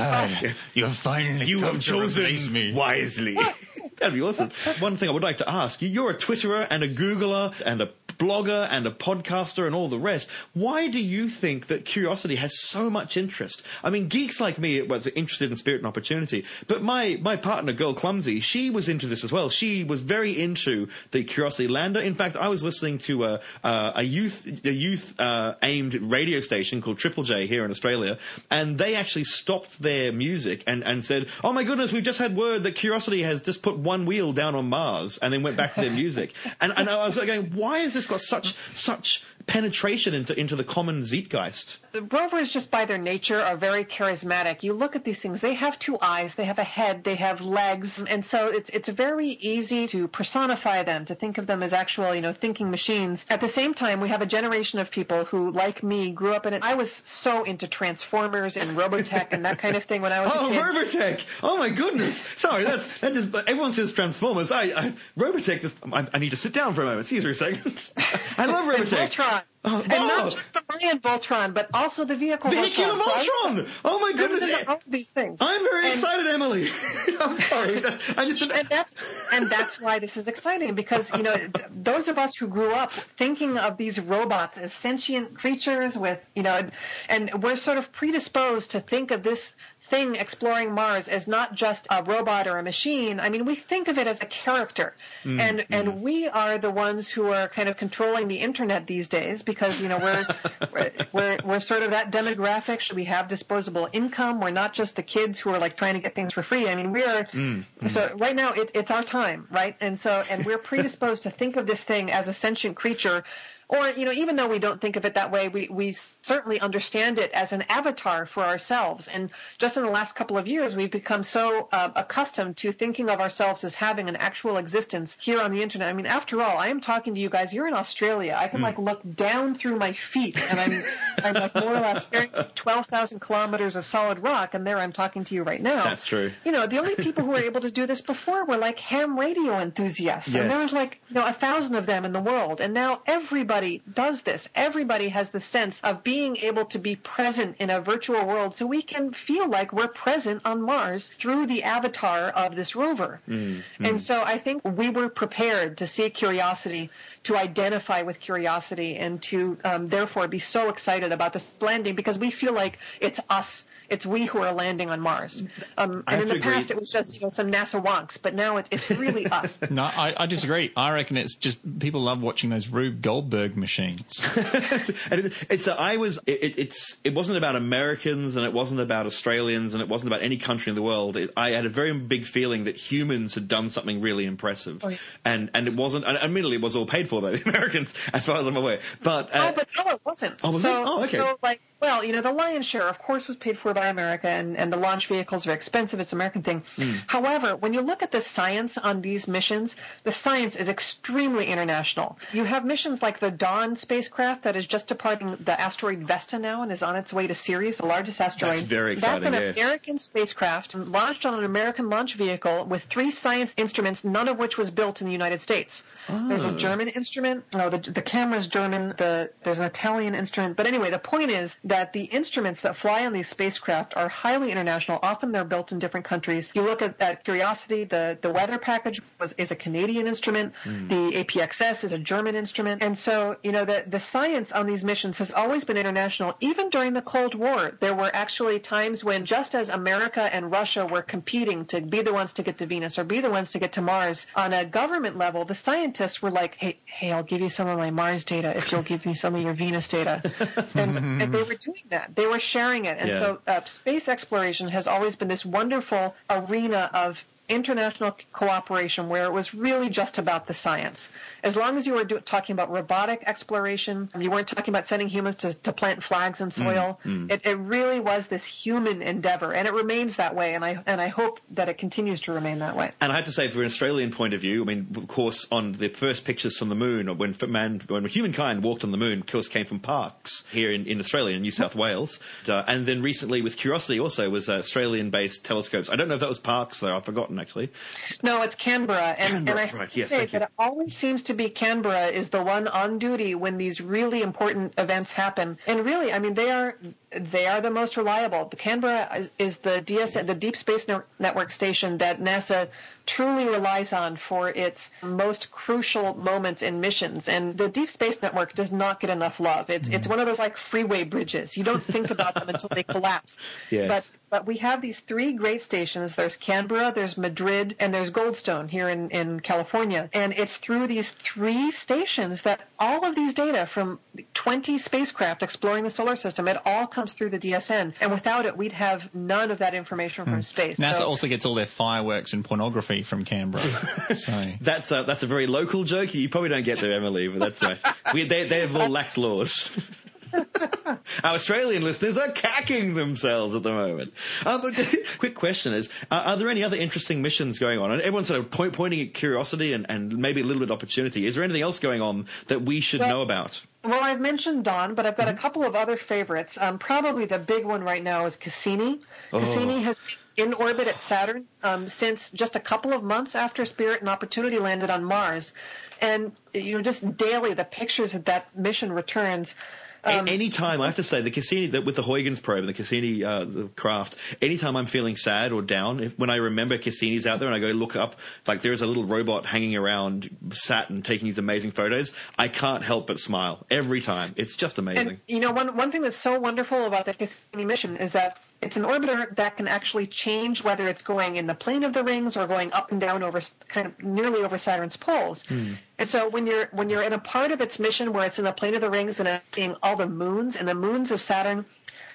Ah, you have finally You come have to replace chosen me. wisely. <laughs> That'd be awesome. One thing I would like to ask you, you're a Twitterer and a Googler and a blogger and a podcaster and all the rest. Why do you think that curiosity has so much interest? I mean, geeks like me was interested in spirit and opportunity, but my, my partner, Girl Clumsy, she was into this as well. She was very into the Curiosity Lander. In fact, I was listening to a, uh, a youth, a youth, uh, aimed radio station called Triple J here in Australia, and they actually stopped their music and, and said, Oh my goodness, we've just had word that Curiosity has just put one wheel down on Mars, and then went back to their <laughs> music. And, and I was like going, why is this got such, such penetration into, into the common Zeitgeist? The rovers, just by their nature, are very charismatic. You look at these things; they have two eyes, they have a head, they have legs, and so it's it's very easy to personify them, to think of them as actual, you know, thinking machines. At the same time, we have a generation of people who, like me, grew up in it. I was so into Transformers and Robotech and that kind of thing when I was Oh, a kid. Robotech! Oh my goodness! Sorry, that's that just. Everyone says Transformers. I, I Robotech. Just, I, I need to sit down for a moment. Excuse me for a second. I love <laughs> Robotech. Voltron. Oh, and oh. not just the Mayan Voltron, but also the vehicle Vehicular Voltron. Voltron! Oh my goodness! all these things. I'm very And- excited, Emily. <laughs> I'm sorry. <laughs> I just. and that's and that's why this is exciting because you know those of us who grew up thinking of these robots as sentient creatures with you know and we're sort of predisposed to think of this thing exploring Mars as not just a robot or a machine. I mean, we think of it as a character, mm, and and mm. we are the ones who are kind of controlling the internet these days because you know we're <laughs> we're, we're we're sort of that demographic. Should we have disposable income? We're not just the kids who are like trying to get things for free. I mean, we are. Mm, so right now it, it's our time, right? And so and we're predisposed to think of this thing as a sentient creature. Or, you know, even though we don't think of it that way, we, we certainly understand it as an avatar for ourselves. And just in the last couple of years, we've become so uh, accustomed to thinking of ourselves as having an actual existence here on the internet. I mean, after all, I am talking to you guys. You're in Australia. I can like look down through my feet and I'm, <laughs> I'm like more or less 12,000 kilometers of solid rock. And there I'm talking to you right now. That's true. You know, the only people who were able to do this before were like ham radio enthusiasts. Yes. And there was like, you know, a thousand of them in the world. And now everybody does this. Everybody has the sense of being able to be present in a virtual world so we can feel like we're present on Mars through the avatar of this rover. And so I think we were prepared to see curiosity, to identify with curiosity, and to um, therefore be so excited about this landing because we feel like it's us. It's we who are landing on Mars. Um, and in the agree. past, it was just you know some NASA wonks, but now it's, it's really <laughs> us. No, I, I disagree. I reckon it's just people love watching those Rube Goldberg machines. <laughs> and it, it's a, I was it, it- it's it wasn't about Americans and it wasn't about Australians and it wasn't about any country in the world. It, I had a very big feeling that humans had done something really impressive, Oh, yeah. and and it wasn't. And admittedly, it was all paid for by the <laughs> Americans, as far as I'm aware. But uh, oh, but no, it wasn't. Oh, was so, it? Oh, okay. So, like, well, you know, the lion's share, of course, was paid for by America, and, and the launch vehicles are expensive. It's an American thing. Hmm. However, when you look at the science on these missions, the science is extremely international. You have missions like the Dawn spacecraft that is just departing the asteroid Vesta now and is on its way to Ceres, the largest asteroid. That's very exciting. That's an yes. American spacecraft launched on an American launch vehicle with three science instruments, none of which was built in the United States. There's a Oh. German instrument. No, the, the camera's German. The, there's an Italian instrument. But anyway, the point is that the instruments that fly on these spacecraft are highly international. Often they're built in different countries. You look at, at Curiosity, the, the weather package was, is a Canadian instrument. Hmm. The APXS is a German instrument. And so, you know, the, the science on these missions has always been international. Even during the Cold War, there were actually times when just as America and Russia were competing to be the ones to get to Venus or be the ones to get to Mars, on a government level, the scientists were like, hey, hey, I'll give you some of my Mars data if you'll give me some of your Venus data. <laughs> and, and they were doing that. They were sharing it. And Yeah. so uh, space exploration has always been this wonderful arena of international cooperation where it was really just about the science. As long as you were do- talking about robotic exploration, you weren't talking about sending humans to, to plant flags in soil. It, it really was this human endeavor, and it remains that way. And I and I hope that it continues to remain that way. And I have to say, from an Australian point of view, I mean, of course, on the first pictures from the moon, or when man, when humankind walked on the moon, of course, came from Parkes here in, in Australia, in New South Wales, uh, and then recently with Curiosity also was uh, Australian-based telescopes. I don't know if that was Parkes though; I've forgotten actually. No, it's Canberra, and, Canberra, and I right, yes, say that it always seems to be Canberra is the one on duty when these really important events happen. And really, I mean, they are they are the most reliable. The Canberra is, is the DS the Deep Space Network station that NASA truly relies on for its most crucial moments in missions. And the Deep Space Network does not get enough love. It's it's mm. one of those like freeway bridges. You don't think about them until they collapse. <laughs> Yes. But but we have these three great stations. There's Canberra, there's Madrid, and there's Goldstone here in, in California. And it's through these three stations that all of these data from 20 spacecraft exploring the solar system, it all comes through the DSN. And without it, we'd have none of that information from hmm. space. NASA So- also gets all their fireworks and pornography from Canberra. <laughs> so That's a that's a very local joke. You probably don't get there, Emily, but that's right. We, they they have all lax laws. Our <laughs> Australian listeners are cacking themselves at the moment. Um, but <laughs> quick question is: uh, Are there any other interesting missions going on? And everyone's sort of point, pointing at curiosity and, and maybe a little bit of opportunity. Is there anything else going on that we should Well- know about? Well, I've mentioned Dawn, but I've got a couple of other favorites. Um, probably the big one right now is Cassini. Cassini has been in orbit at Saturn um, since just a couple of months after Spirit and Opportunity landed on Mars, and you know, just daily the pictures that that mission returns. Um, A- anytime I have to say the Cassini that with the Huygens probe and the Cassini uh, the craft. Anytime I'm feeling sad or down, if, when I remember Cassini's out there and I go look up, like there's a little robot hanging around Saturn taking these amazing photos. I can't help but smile every time. It's just amazing. And you know, one one thing that's so wonderful about the Cassini mission is that it's an orbiter that can actually change whether it's going in the plane of the rings or going up and down over kind of nearly over Saturn's poles. Hmm. And so when you're when you're in a part of its mission where it's in the plane of the rings and it's seeing all the moons and the moons of Saturn.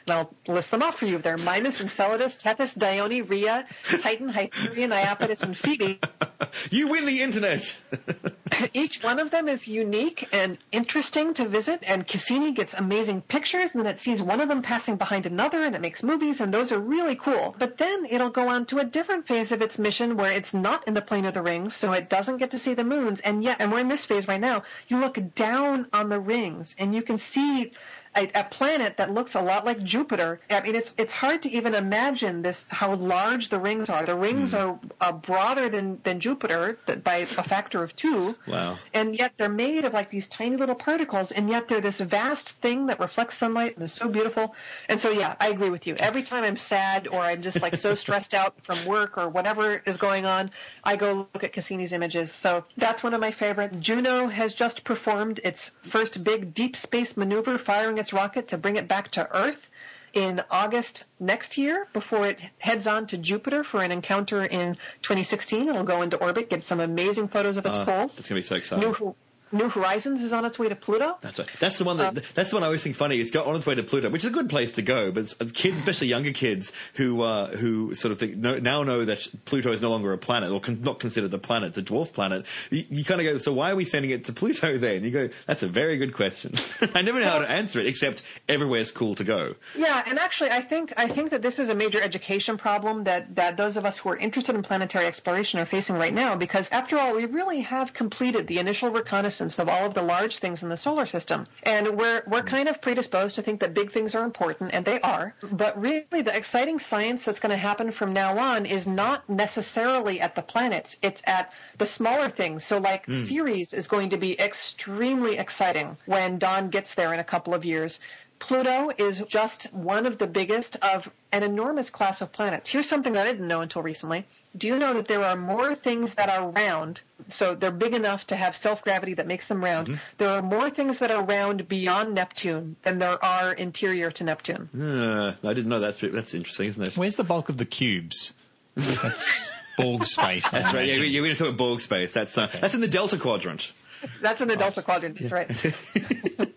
And I'll list them off for you. They're Mimas, Enceladus, Tethys, Dione, Rhea, Titan, Hyperion, Iapetus, and Phoebe. <laughs> you win the internet. <laughs> Each one of them is unique and interesting to visit, and Cassini gets amazing pictures, and then it sees one of them passing behind another, and it makes movies, and those are really cool. But then it'll go on to a different phase of its mission where it's not in the plane of the rings, so it doesn't get to see the moons, and yet, and we're in this phase right now, you look down on the rings, and you can see a, a planet that looks a lot like Jupiter. I mean, it's it's hard to even imagine this how large the rings are. The rings are uh, broader than than Jupiter by a factor of two. Wow. And yet they're made of like these tiny little particles, and yet they're this vast thing that reflects sunlight and is so beautiful. And so, yeah, I agree with you. Every time I'm sad or I'm just like so stressed out from work or whatever is going on, I go look at Cassini's images. So that's one of my favorites. Juno has just performed its first big deep space maneuver, firing its rocket to bring it back to Earth in August next year before it heads on to Jupiter for an encounter in 2016. It'll go into orbit, get some amazing photos of its Uh, poles. it's going to be so exciting. New, New Horizons is on its way to Pluto. That's right. That's the one that. that's the one I always think funny. It's got on its way to Pluto, which is a good place to go. But kids, especially younger kids, who uh, who sort of think know, now know that Pluto is no longer a planet or con- not considered a planet, it's a dwarf planet. You, you kind of go, so why are we sending it to Pluto <laughs> then? You go, that's a very good question. <laughs> I never know how to answer it, except everywhere's cool to go. Yeah, and actually, I think I think that this is a major education problem that that those of us who are interested in planetary exploration are facing right now. Because after all, we really have completed the initial reconnaissance of all of the large things in the solar system, and we're we're kind of predisposed to think that big things are important, and they are. But really, the exciting science that's going to happen from now on is not necessarily at the planets; it's at the smaller things. So, like hmm. Ceres is going to be extremely exciting when Dawn gets there in a couple of years. Pluto is just one of the biggest of an enormous class of planets. Here's something that I didn't know until recently. Do you know that there are more things that are round, so they're big enough to have self gravity that makes them round? There are more things that are round beyond Neptune than there are interior to Neptune. Uh, I didn't know that. that's interesting, isn't it? Where's the bulk of the cubes? That's Borg space. I <laughs> That's right. Yeah, imagine. you're going to talk about Borg space. That's uh, that's in the Delta Quadrant. That's in the Delta oh, Quadrant. That's right. <laughs>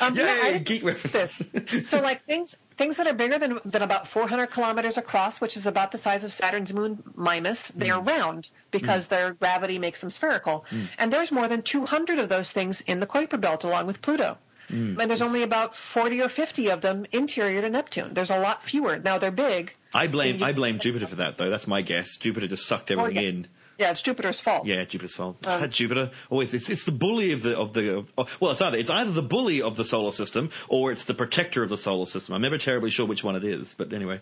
Um, Yay, yeah, I geek reference. this. So like things things that are bigger than, than about 400 kilometers across, which is about the size of Saturn's moon Mimas, they are mm. round because mm. their gravity makes them spherical. Mm. And there's more than 200 of those things in the Kuiper Belt along with Pluto. And there's only about 40 or 50 of them interior to Neptune. There's a lot fewer. Now they're big. I blame I blame Jupiter for that though. That's my guess. Jupiter just sucked everything Oh, yeah. in. Yeah, it's Jupiter's fault. Yeah, Jupiter's fault. Ah, <laughs> Jupiter always it's, it's the bully of the of the of, well, it's either it's either the bully of the solar system or it's the protector of the solar system. I'm never terribly sure which one it is, but anyway.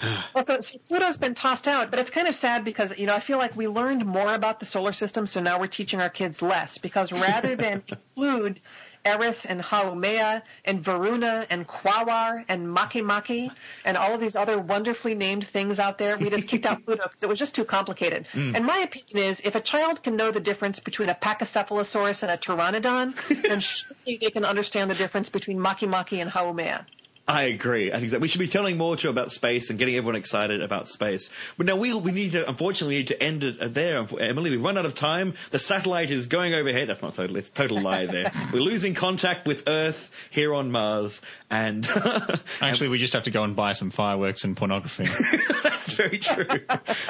<sighs> Well, so, so Pluto's been tossed out, but it's kind of sad because, you know, I feel like we learned more about the solar system, so now we're teaching our kids less because rather than <laughs> include Eris and Haumea and Varuna and Quaoar and Makemake and all of these other wonderfully named things out there, we just kicked out <laughs> Pluto because it was just too complicated. Mm. And my opinion is if a child can know the difference between a Pachycephalosaurus and a Pteranodon, then <laughs> surely they can understand the difference between Makemake and Haumea. I agree. I think that we should be telling more to about space and getting everyone excited about space. But now we we need to unfortunately we need to end it there. Emily, we've run out of time. The satellite is going overhead. That's not totally it's a total lie there. <laughs> We're losing contact with Earth here on Mars, and <laughs> Actually, we just have to go and buy some fireworks and pornography. <laughs> That's very true.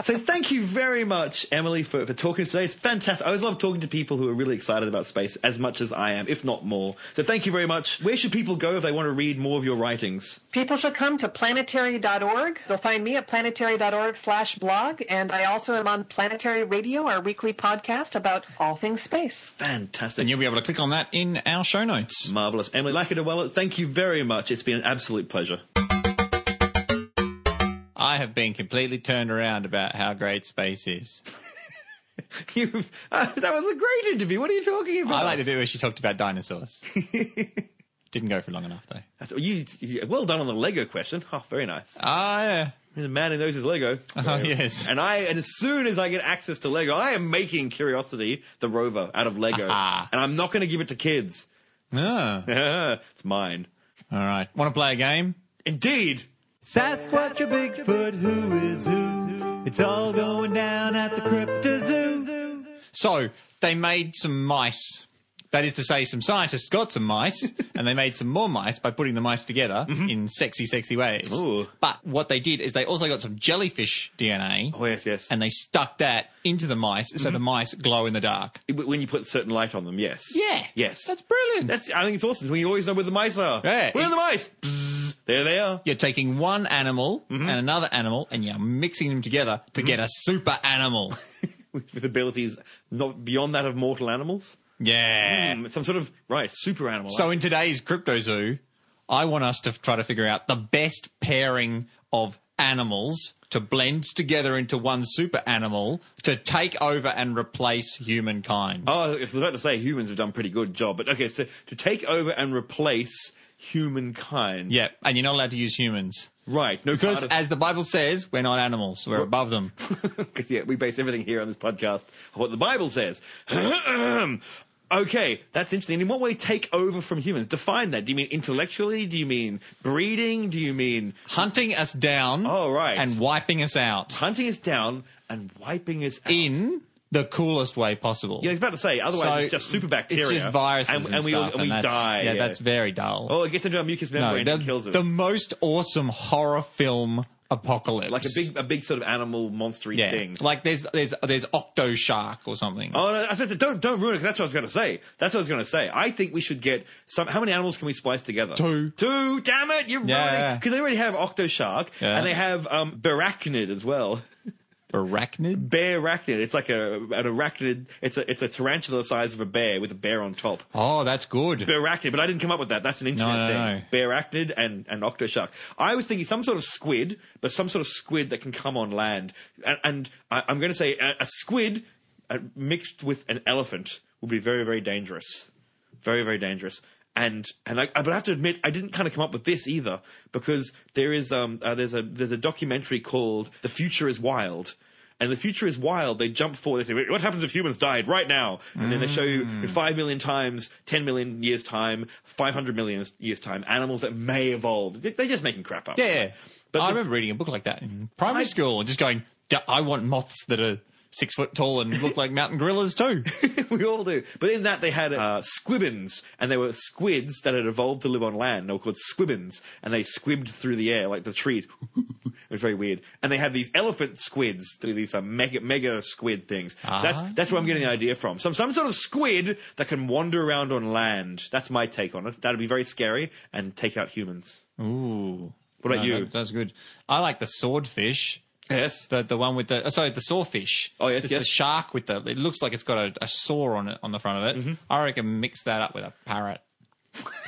so thank you very much, Emily, for, for talking today. It's fantastic. I always love talking to people who are really excited about space as much as I am, if not more. So thank you very much. Where should people go if they want to read more of your writings? People should come to planetary.org. They'll find me at planetary.org slash blog, and I also am on Planetary Radio, our weekly podcast about all things space. Fantastic. and you'll be able to click on that in our show notes. Marvelous. Emily Lakdawalla, thank you very much. It's been an absolute pleasure. I have been completely turned around about how great space is. <laughs> You've, uh, that was a great interview. What are you talking about? I like the bit where she talked about dinosaurs. <laughs> Didn't go for long enough though. That's, you, you- well done on the Lego question. Oh, very nice. Ah, yeah. The man who knows his Lego. <laughs> Oh, yes. And I, and as soon as I get access to Lego, I am making Curiosity, the rover, out of Lego. Aha. And I'm not going to give it to kids. Ah. <laughs> it's mine. All right. Want to play a game? Indeed. Sasquatch or Bigfoot, who is who? It's all going down at the Crypto Zoo. So they made some mice. That is to say, some scientists got some mice <laughs> and they made some more mice by putting the mice together mm-hmm. in sexy, sexy ways. Ooh. But what they did is they also got some jellyfish DNA Oh, yes, yes. and they stuck that into the mice so the mm-hmm. mice glow in the dark. when you put certain light on them, yes. Yeah. Yes. That's brilliant. That's, I think it's awesome. When you always know where the mice are. Yeah. Where are the mice? Bzzz, there they are. you're taking one animal mm-hmm. and another animal and you're mixing them together to get a super animal. <laughs> With, with abilities not beyond that of mortal animals. Yeah. Mm, some sort of, right, super animal. So in today's Crypto Zoo, I want us to try to figure out the best pairing of animals to blend together into one super animal to take over and replace humankind. Oh, I was about to say humans have done a pretty good job, but okay, so to take over and replace humankind. Yeah, and you're not allowed to use humans. Right. No Because of- as the Bible says, we're not animals, we're above them. <laughs> 'Cause, yeah, we base everything here on this podcast on what the Bible says. <clears throat> okay, that's interesting. In what way take over from humans? Define that. Do you mean intellectually? Do you mean breeding? Do you mean Hunting us down Oh, right. and wiping us out hunting us down and wiping us out? in the coolest way possible. yeah, I was about to say. Otherwise, So it's just super bacteria. It's just viruses and, and, and we stuff, and we that's- die. Yeah, that's very dull. Oh, it gets into our mucous membrane no, and the, kills us. the most awesome horror film apocalypse. like a big, a big sort of animal monstery yeah. thing. Like there's there's there's Octo Shark or something. Oh, no, I was about to- don't don't ruin it. 'cause That's what I was going to say. That's what I was going to say. I think we should get some. How many animals can we splice together? Two. Two. Damn it! You're Yeah. because they already have octoshark Yeah. and they have um, barachnid as well. Arachnid. Bear arachnid. It's like a an arachnid. It's a it's a tarantula the size of a bear with a bear on top. Oh, that's good. Bear arachnid, but I didn't come up with that. That's an internet No, no, thing. no. arachnid and, and octoshark. I was thinking some sort of squid, but some sort of squid that can come on land. And, and I, I'm going to say a, a squid uh, mixed with an elephant would be very, very dangerous. Very, very dangerous. And and I, but I have to admit, I didn't kind of come up with this either because there is um uh, there's a there's a documentary called "The Future Is Wild." And the future is wild. They jump forward. They say, "What happens if humans died right now?" And then they show you five million times, ten million years time, five hundred million years time, animals that may evolve. They- They're just making crap up. Yeah. But I the- remember reading a book like that in primary I- school and just going, I want moths that are six foot tall and look like mountain gorillas too. <laughs> we all do. But in that, they had uh, squibbons, and they were squids that had evolved to live on land. They were called squibbons, and they squibbed through the air like the trees. <laughs> it was very weird. And they had these elephant squids, these uh, mega mega squid things. So that's Ah. that's where I'm getting the idea from. Some some sort of squid that can wander around on land. That's my take on it. That'd be very scary and take out humans. Ooh. What about No, you? that- That's good. I like the swordfish. Yes. The the one with the oh, sorry the sawfish. Oh, yes, it's yes. the shark with the. It looks like it's got a, a saw on it on the front of it. Mm-hmm. I reckon mix that up with a parrot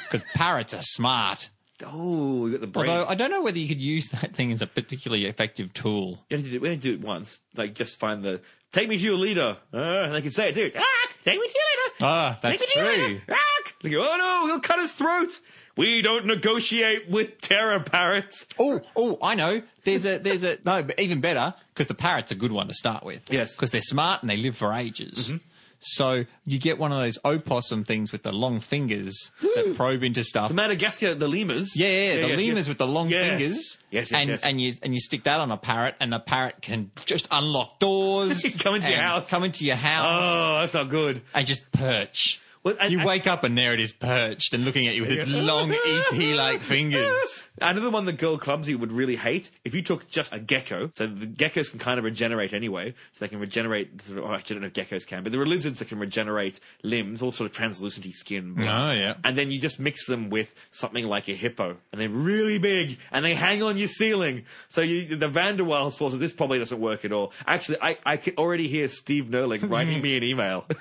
because parrots are smart. Oh, you got the brains. Although I don't know whether you could use that thing as a particularly effective tool. You have to do, we only do it once. Like, just find the take me to your leader, uh, and they can say it too. Ah, take me to your leader. Ah, that's take me to your true. leader. Ah, go, oh no, he'll cut his throat. We don't negotiate with terror parrots. Oh, oh, I know. There's a, there's a, no, but even better, because the parrot's a good one to start with. Yes. Because they're smart and they live for ages. Mm-hmm. So you get one of those opossum things with the long fingers that <gasps> probe into stuff. The Madagascar, the lemurs. Yeah, yeah, the yes, lemurs yes. with the long Yes. fingers. Yes, yes, and, yes. And you and you stick that on a parrot, and the parrot can just unlock doors, <laughs> Come into your house. come into your house, Oh, that's not good. and just perch. Well, and- you and- wake up and there it is perched and looking at you with its long ET-like fingers. <laughs> Another one that Girl Clumsy would really hate if you took just a gecko. So the geckos can kind of regenerate anyway, so they can regenerate. Sort of, oh, actually, I don't know if geckos can, but there are lizards that can regenerate limbs, all sort of translucent skin. Oh, yeah. And then you just mix them with something like a hippo, and they're really big, and they hang on your ceiling. So you, the Van der Waals forces, this probably doesn't work at all. Actually, I, I can already hear Steve Nerlich writing <laughs> me an email. <laughs>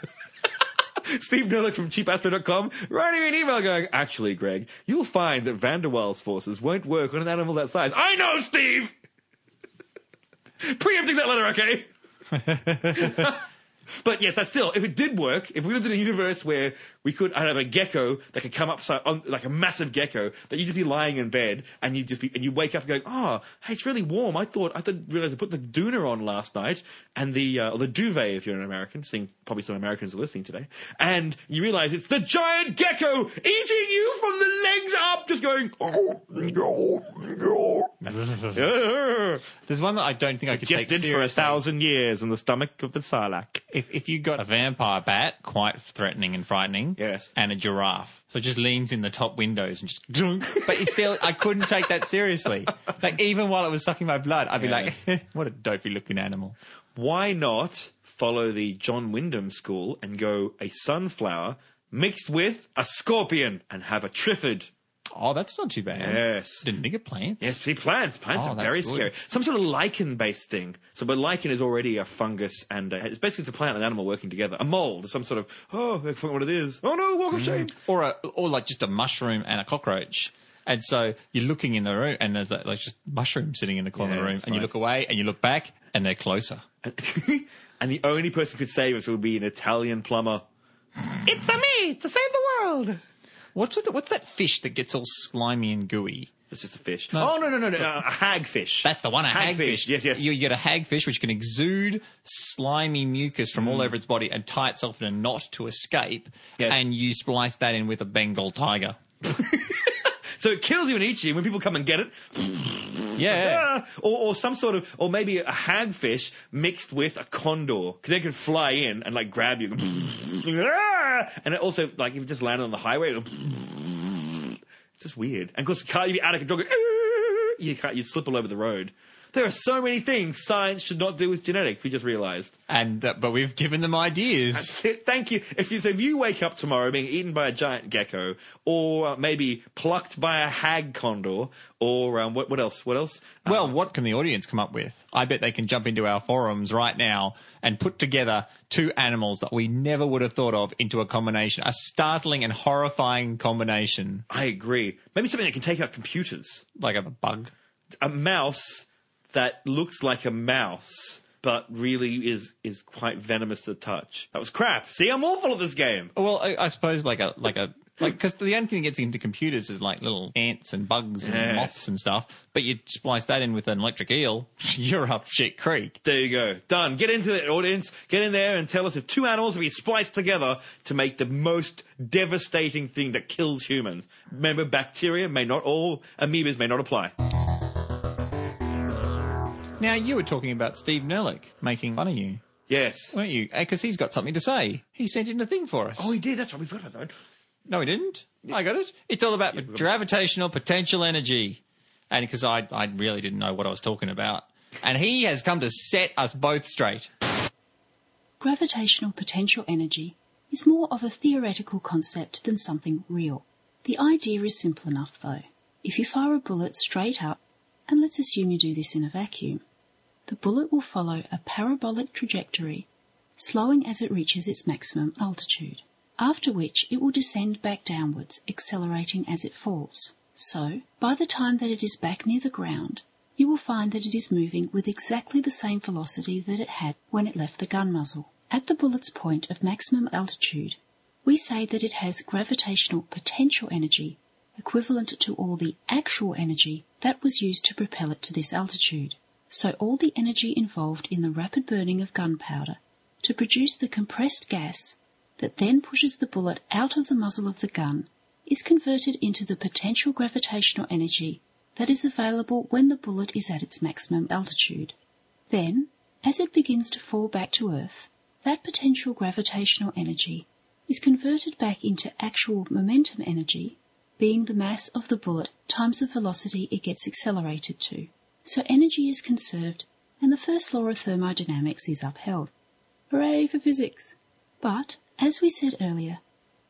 Steve Nerlich from cheapastro.com writing me an email going, actually, Greg, you'll find that Van der Waals forces won't work on an animal that size. I know, Steve! <laughs> Preempting that letter, okay? <laughs> <laughs> But yes, that's still, if it did work, if we lived in a universe where we could I'd have a gecko that could come upside on, like a massive gecko, that you'd just be lying in bed and you'd just be, and you wake up going, oh, hey, it's really warm. I thought, I didn't realize I put the doona on last night and the, uh, or the duvet if you're an American, seeing probably some Americans are listening today. And you realize it's the giant gecko eating you from the legs up, just going, oh, no, no. <laughs> There's one that I don't think I could Just take did for a thousand years in the stomach of the Sarlacc. If if you got a vampire bat, quite threatening and frightening, Yes. and a giraffe, so it just leans in the top windows and just. <laughs> but you still, I couldn't take that seriously. <laughs> Like even while it was sucking my blood, I'd be like, <laughs> "What a dopey looking animal." why not follow the John Wyndham school and go a sunflower mixed with a scorpion and have a triffid? Oh, that's not too bad. Yes. Didn't think of plants. Yes, see, plants. Plants Oh, are very good. scary. Some sort of lichen-based thing. So, but lichen is already a fungus, and uh, it's basically it's a plant and animal working together. A mold, some sort of oh, I forgot what it is. Oh no, walk of shame. or a, or like just a mushroom and a cockroach. And so you're looking in the room, and there's that, like just mushroom sitting in the corner of the room, and you look away, and you look back, and they're closer. <laughs> and the only person who could save us would be an Italian plumber. <laughs> it's a me to save the world. What's with the, what's that fish that gets all slimy and gooey? It's just a fish. No. Oh no no no no! Uh, a hagfish. That's the one, a hagfish. Yes yes. You, you get a hagfish which can exude slimy mucus from Mm. all over its body and tie itself in a knot to escape, Yes. and you splice that in with a Bengal tiger. <laughs> So it kills you and eats you when people come and get it. <laughs> Yeah. Ah, <laughs> or, or some sort of, or maybe a hagfish mixed with a condor, because they can fly in and like grab you! And it also like if it just landed on the highway, <laughs> it's just weird. And of course, car you'd be out of control, <laughs> you can't, you'd slip all over the road. There are so many things science should not do with genetics. We just realised. And uh, but we've given them ideas. Thank you. If you, so if you wake up tomorrow being eaten by a giant gecko, or uh, maybe plucked by a hag condor, or um, what, what else? What else? Uh, Well, what can the audience come up with? I bet they can jump into our forums right now and put together two animals that we never would have thought of into a combination, a startling and horrifying combination, I agree. Maybe something that can take out computers. like a bug. A mouse that looks like a mouse, but really is is quite venomous to touch. That was crap. See, I'm awful at this game. Well, I, I suppose like a like a like because the only thing that gets into computers is like little ants and bugs and Yes. moths and stuff. But you splice that in with an electric eel, <laughs> you're up shit creek. There you go. Done. Get into the audience. Get in there and tell us if two animals have been spliced together to make the most devastating thing that kills humans. Remember, bacteria may not all, amoebas may not apply. Now you were talking about Steve Nerlich making fun of you. Yes. weren't you? Eh, because he's got something to say. He sent in a thing for us. Oh, he did. That's right. We forgot about that. No, he didn't. I got it. It's all about gravitational potential energy. And because I, I really didn't know what I was talking about. And he has come to set us both straight. Gravitational potential energy is more of a theoretical concept than something real. The idea is simple enough though. If you fire a bullet straight up, and let's assume you do this in a vacuum, the bullet will follow a parabolic trajectory, slowing as it reaches its maximum altitude, after which it will descend back downwards, accelerating as it falls. So, by the time that it is back near the ground, you will find that it is moving with exactly the same velocity that it had when it left the gun muzzle. At the bullet's point of maximum altitude, we say that it has gravitational potential energy equivalent to all the actual energy that was used to propel it to this altitude. So all the energy involved in the rapid burning of gunpowder to produce the compressed gas that then pushes the bullet out of the muzzle of the gun is converted into the potential gravitational energy that is available when the bullet is at its maximum altitude. Then, as it begins to fall back to Earth, that potential gravitational energy is converted back into actual momentum energy, being the mass of the bullet times the velocity it gets accelerated to. So energy is conserved and the first law of thermodynamics is upheld. Hooray for physics! But, as we said earlier,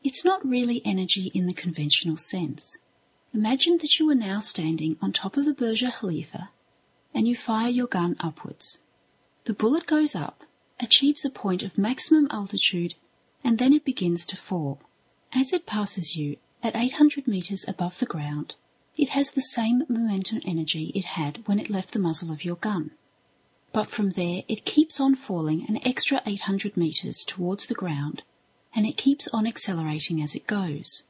it's not really energy in the conventional sense. Imagine that you are now standing on top of the Burj Khalifa and you fire your gun upwards. The bullet goes up, achieves a point of maximum altitude, and then it begins to fall. As it passes you at 800 meters above the ground, it has the same momentum energy it had when it left the muzzle of your gun. But from there, it keeps on falling an extra 800 meters towards the ground, and it keeps on accelerating as it goes.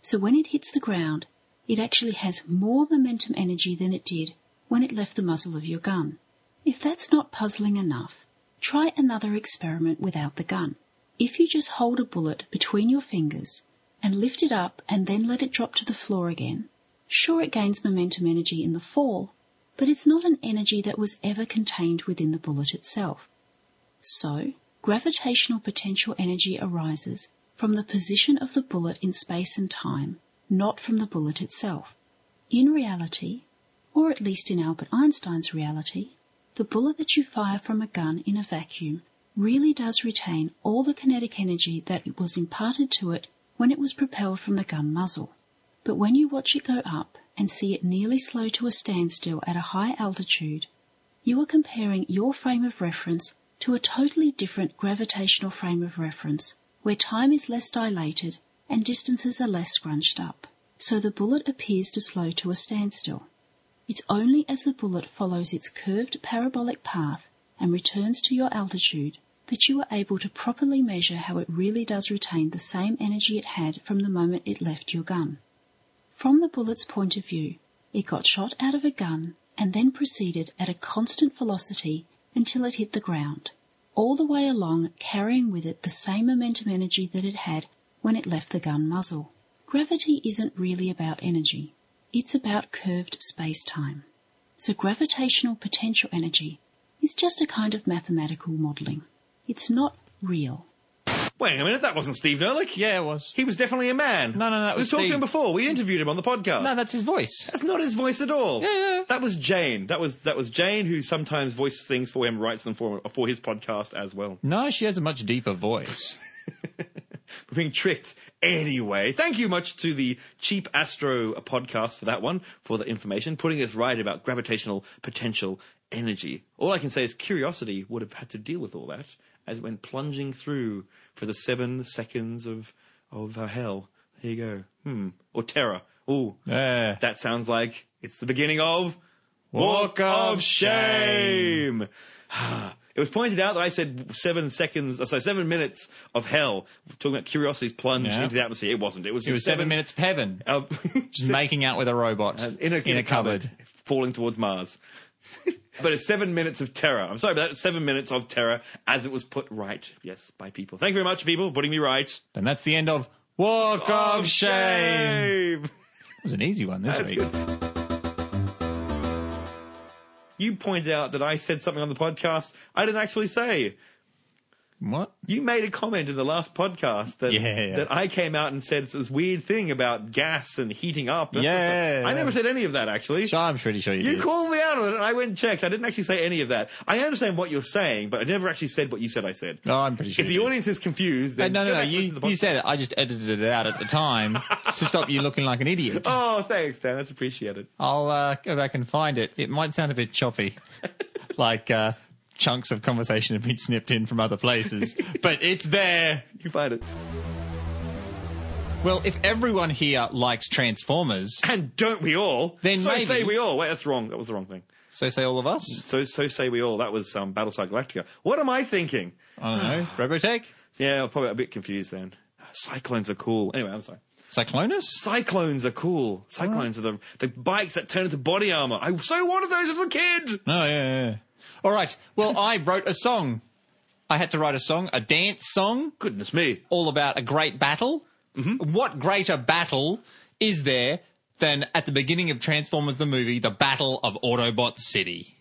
So when it hits the ground, it actually has more momentum energy than it did when it left the muzzle of your gun. If that's not puzzling enough, try another experiment without the gun. If you just hold a bullet between your fingers and lift it up and then let it drop to the floor again, sure it gains momentum energy in the fall, but it's not an energy that was ever contained within the bullet itself. So, gravitational potential energy arises from the position of the bullet in space and time, not from the bullet itself. In reality, or at least in Albert Einstein's reality, the bullet that you fire from a gun in a vacuum really does retain all the kinetic energy that was imparted to it when it was propelled from the gun muzzle. But when you watch it go up and see it nearly slow to a standstill at a high altitude, you are comparing your frame of reference to a totally different gravitational frame of reference where time is less dilated and distances are less scrunched up. So the bullet appears to slow to a standstill. It's only as the bullet follows its curved parabolic path and returns to your altitude that you are able to properly measure how it really does retain the same energy it had from the moment it left your gun. From the bullet's point of view, it got shot out of a gun and then proceeded at a constant velocity until it hit the ground, all the way along carrying with it the same momentum energy that it had when it left the gun muzzle. Gravity isn't really about energy. It's about curved space-time. So gravitational potential energy is just a kind of mathematical modelling. It's not real. Wait a minute, that wasn't Steve Nerlich. Yeah, it was. He was definitely a man. No, no, no, that We was talked to Steve. him before. We interviewed him on the podcast. No, that's his voice. That's not his voice at all. Yeah, yeah. That was Jane. That was that was Jane who sometimes voices things for him, writes them for for his podcast as well. No, she has a much deeper voice. We're <laughs> being tricked anyway. Thank you much to the Cheap Astro podcast for that one, for the information, putting us right about gravitational potential energy. All I can say is curiosity would have had to deal with all that as it went plunging through for the seven seconds of of uh, hell. There you go. Hmm. Or terror. Ooh. Yeah. That sounds like it's the beginning of Walk of Shame. <sighs> It was pointed out that I said seven seconds, uh, sorry, seven minutes of hell, talking about curiosity's plunge Yeah. into the atmosphere. It wasn't. It was, It was just seven minutes of heaven. of <laughs> Just making out with a robot in a, in a cupboard. falling towards Mars. <laughs> but it's seven minutes of terror. I'm sorry, but that's seven minutes of terror as it was put right. Yes, by people. Thank you very much, people, for putting me right. And that's the end of Walk oh, of Shame. Shame. It was an easy one this That's week. good. You pointed out that I said something on the podcast I didn't actually say. What? You made a comment in the last podcast that Yeah, yeah. that I came out and said this weird thing about gas and heating up. and Yeah, stuff. I never said any of that actually. Sure, I'm pretty sure you, You did. called me out on it, and I went and checked. I didn't actually say any of that. I understand what you're saying, but I never actually said what you said. I said. No, I'm pretty sure. If the did. audience is confused, then no, no, no. You, listen to the you said it. I just edited it out at the time <laughs> to stop you looking like an idiot. Oh, thanks, Dan. That's appreciated. I'll uh, go back and find it. It might sound a bit choppy, <laughs> like uh, chunks of conversation have been snipped in from other places, <laughs> but it's there. You find it. Well, if everyone here likes Transformers, And don't we all? Then so maybe- say we all. Wait, that's wrong. That was the wrong thing. so say all of us. So so say we all. That was um, Battlestar Galactica. What am I thinking? I don't know. <sighs> Robotech, Yeah, I'm probably a bit confused then. Cyclones are cool. Anyway, I'm sorry. Cyclonus. Cyclones are cool. Cyclones are the the bikes that turn into body armor. I so wanted those as a kid. Oh yeah, yeah. yeah. All right. Well, I wrote a song. I had to write a song, a dance song, Goodness me. all about a great battle. Mm-hmm. What greater battle is there than at the beginning of Transformers the movie, the Battle of Autobot City?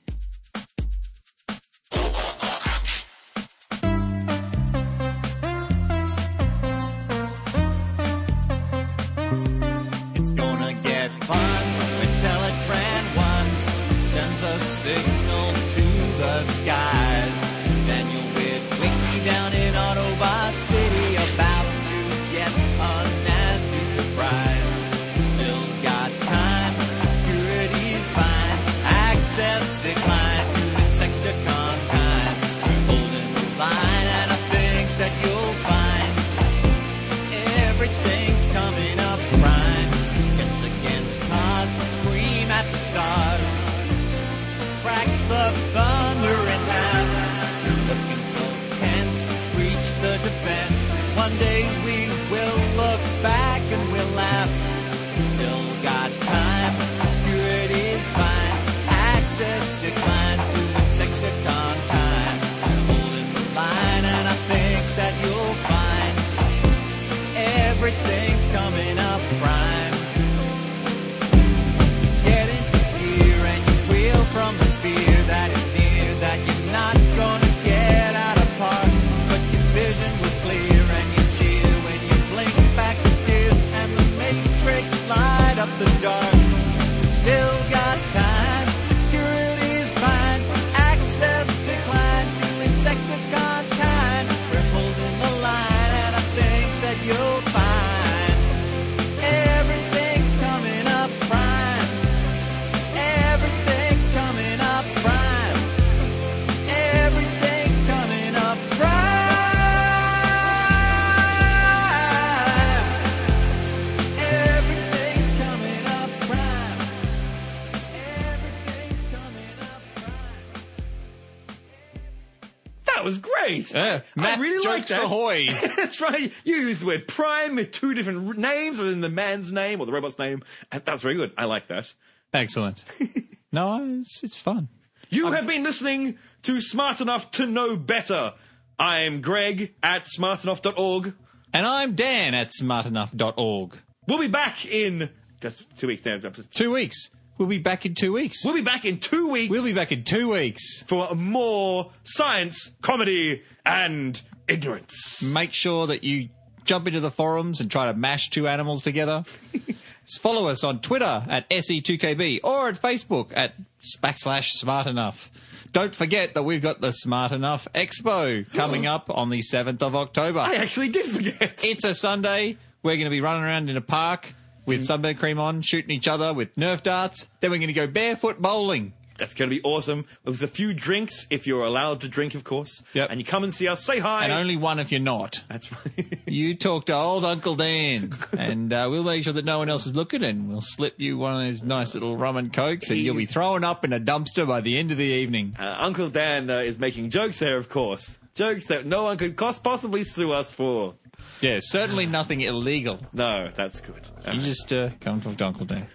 Yeah, I really like that. ahoy. <laughs> That's right. You use the word prime with two different names, and then the man's name or the robot's name, and that's very good. I like that. Excellent. <laughs> No, it's it's fun. You have been listening to Smart Enough to Know Better. I'm Greg at smartenough.org. And I'm Dan at smartenough.org. We'll be back in just two weeks now. Two weeks. We'll be back in two weeks. We'll be back in two weeks We'll be back in two weeks. for more science, comedy, and ignorance. Make sure that you jump into the forums and try to mash two animals together. <laughs> Follow us on Twitter at SE2KB or at Facebook at backslash smart enough. Don't forget that we've got the Smart Enough Expo coming <gasps> up on the 7th of October. I actually did forget. It's a Sunday. We're going to be running around in a park with sunburn cream on, shooting each other with Nerf darts. Then we're going to go barefoot bowling. That's going to be awesome. There's a few drinks if you're allowed to drink, of course. Yep. And you come and see us. Say hi. And only one if you're not. That's right. <laughs> You talk to old Uncle Dan, and uh, we'll make sure that no one else is looking, and we'll slip you one of those nice little rum and cokes, and you'll be He's- thrown up in a dumpster by the end of the evening. Uh, Uncle Dan uh, is making jokes there, of course. Jokes that no one could possibly sue us for. Yeah, certainly nothing illegal. No, that's good. You just uh, come talk to Uncle Dan.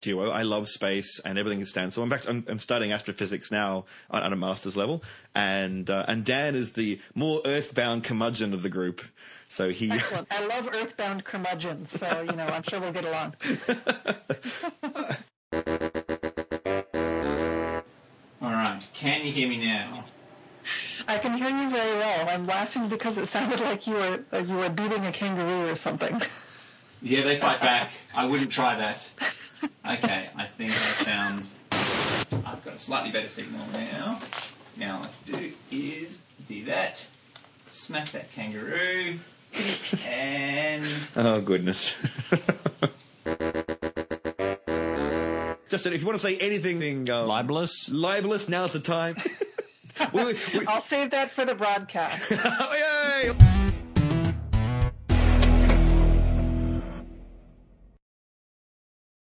duo. I love space and everything it stands. So in fact, I'm, I'm studying astrophysics now at, at a master's level, and uh, and Dan is the more earthbound curmudgeon of the group. So he. <laughs> Excellent. I love earthbound curmudgeons, so you know I'm sure we'll get along. <laughs> Can you hear me now? I can hear you very well. I'm laughing because it sounded like you were uh, you were beating a kangaroo or something. Yeah, they fight back. I wouldn't try that. <laughs> Okay, I think I found. I've got a slightly better signal now. Now, what I have to do is do that. Smack that kangaroo. <laughs> And Oh goodness. <laughs> Just that if you want to say anything um, libelous. libelous, now's the time. <laughs> we, we, I'll save that for the broadcast. <laughs> oh, yay!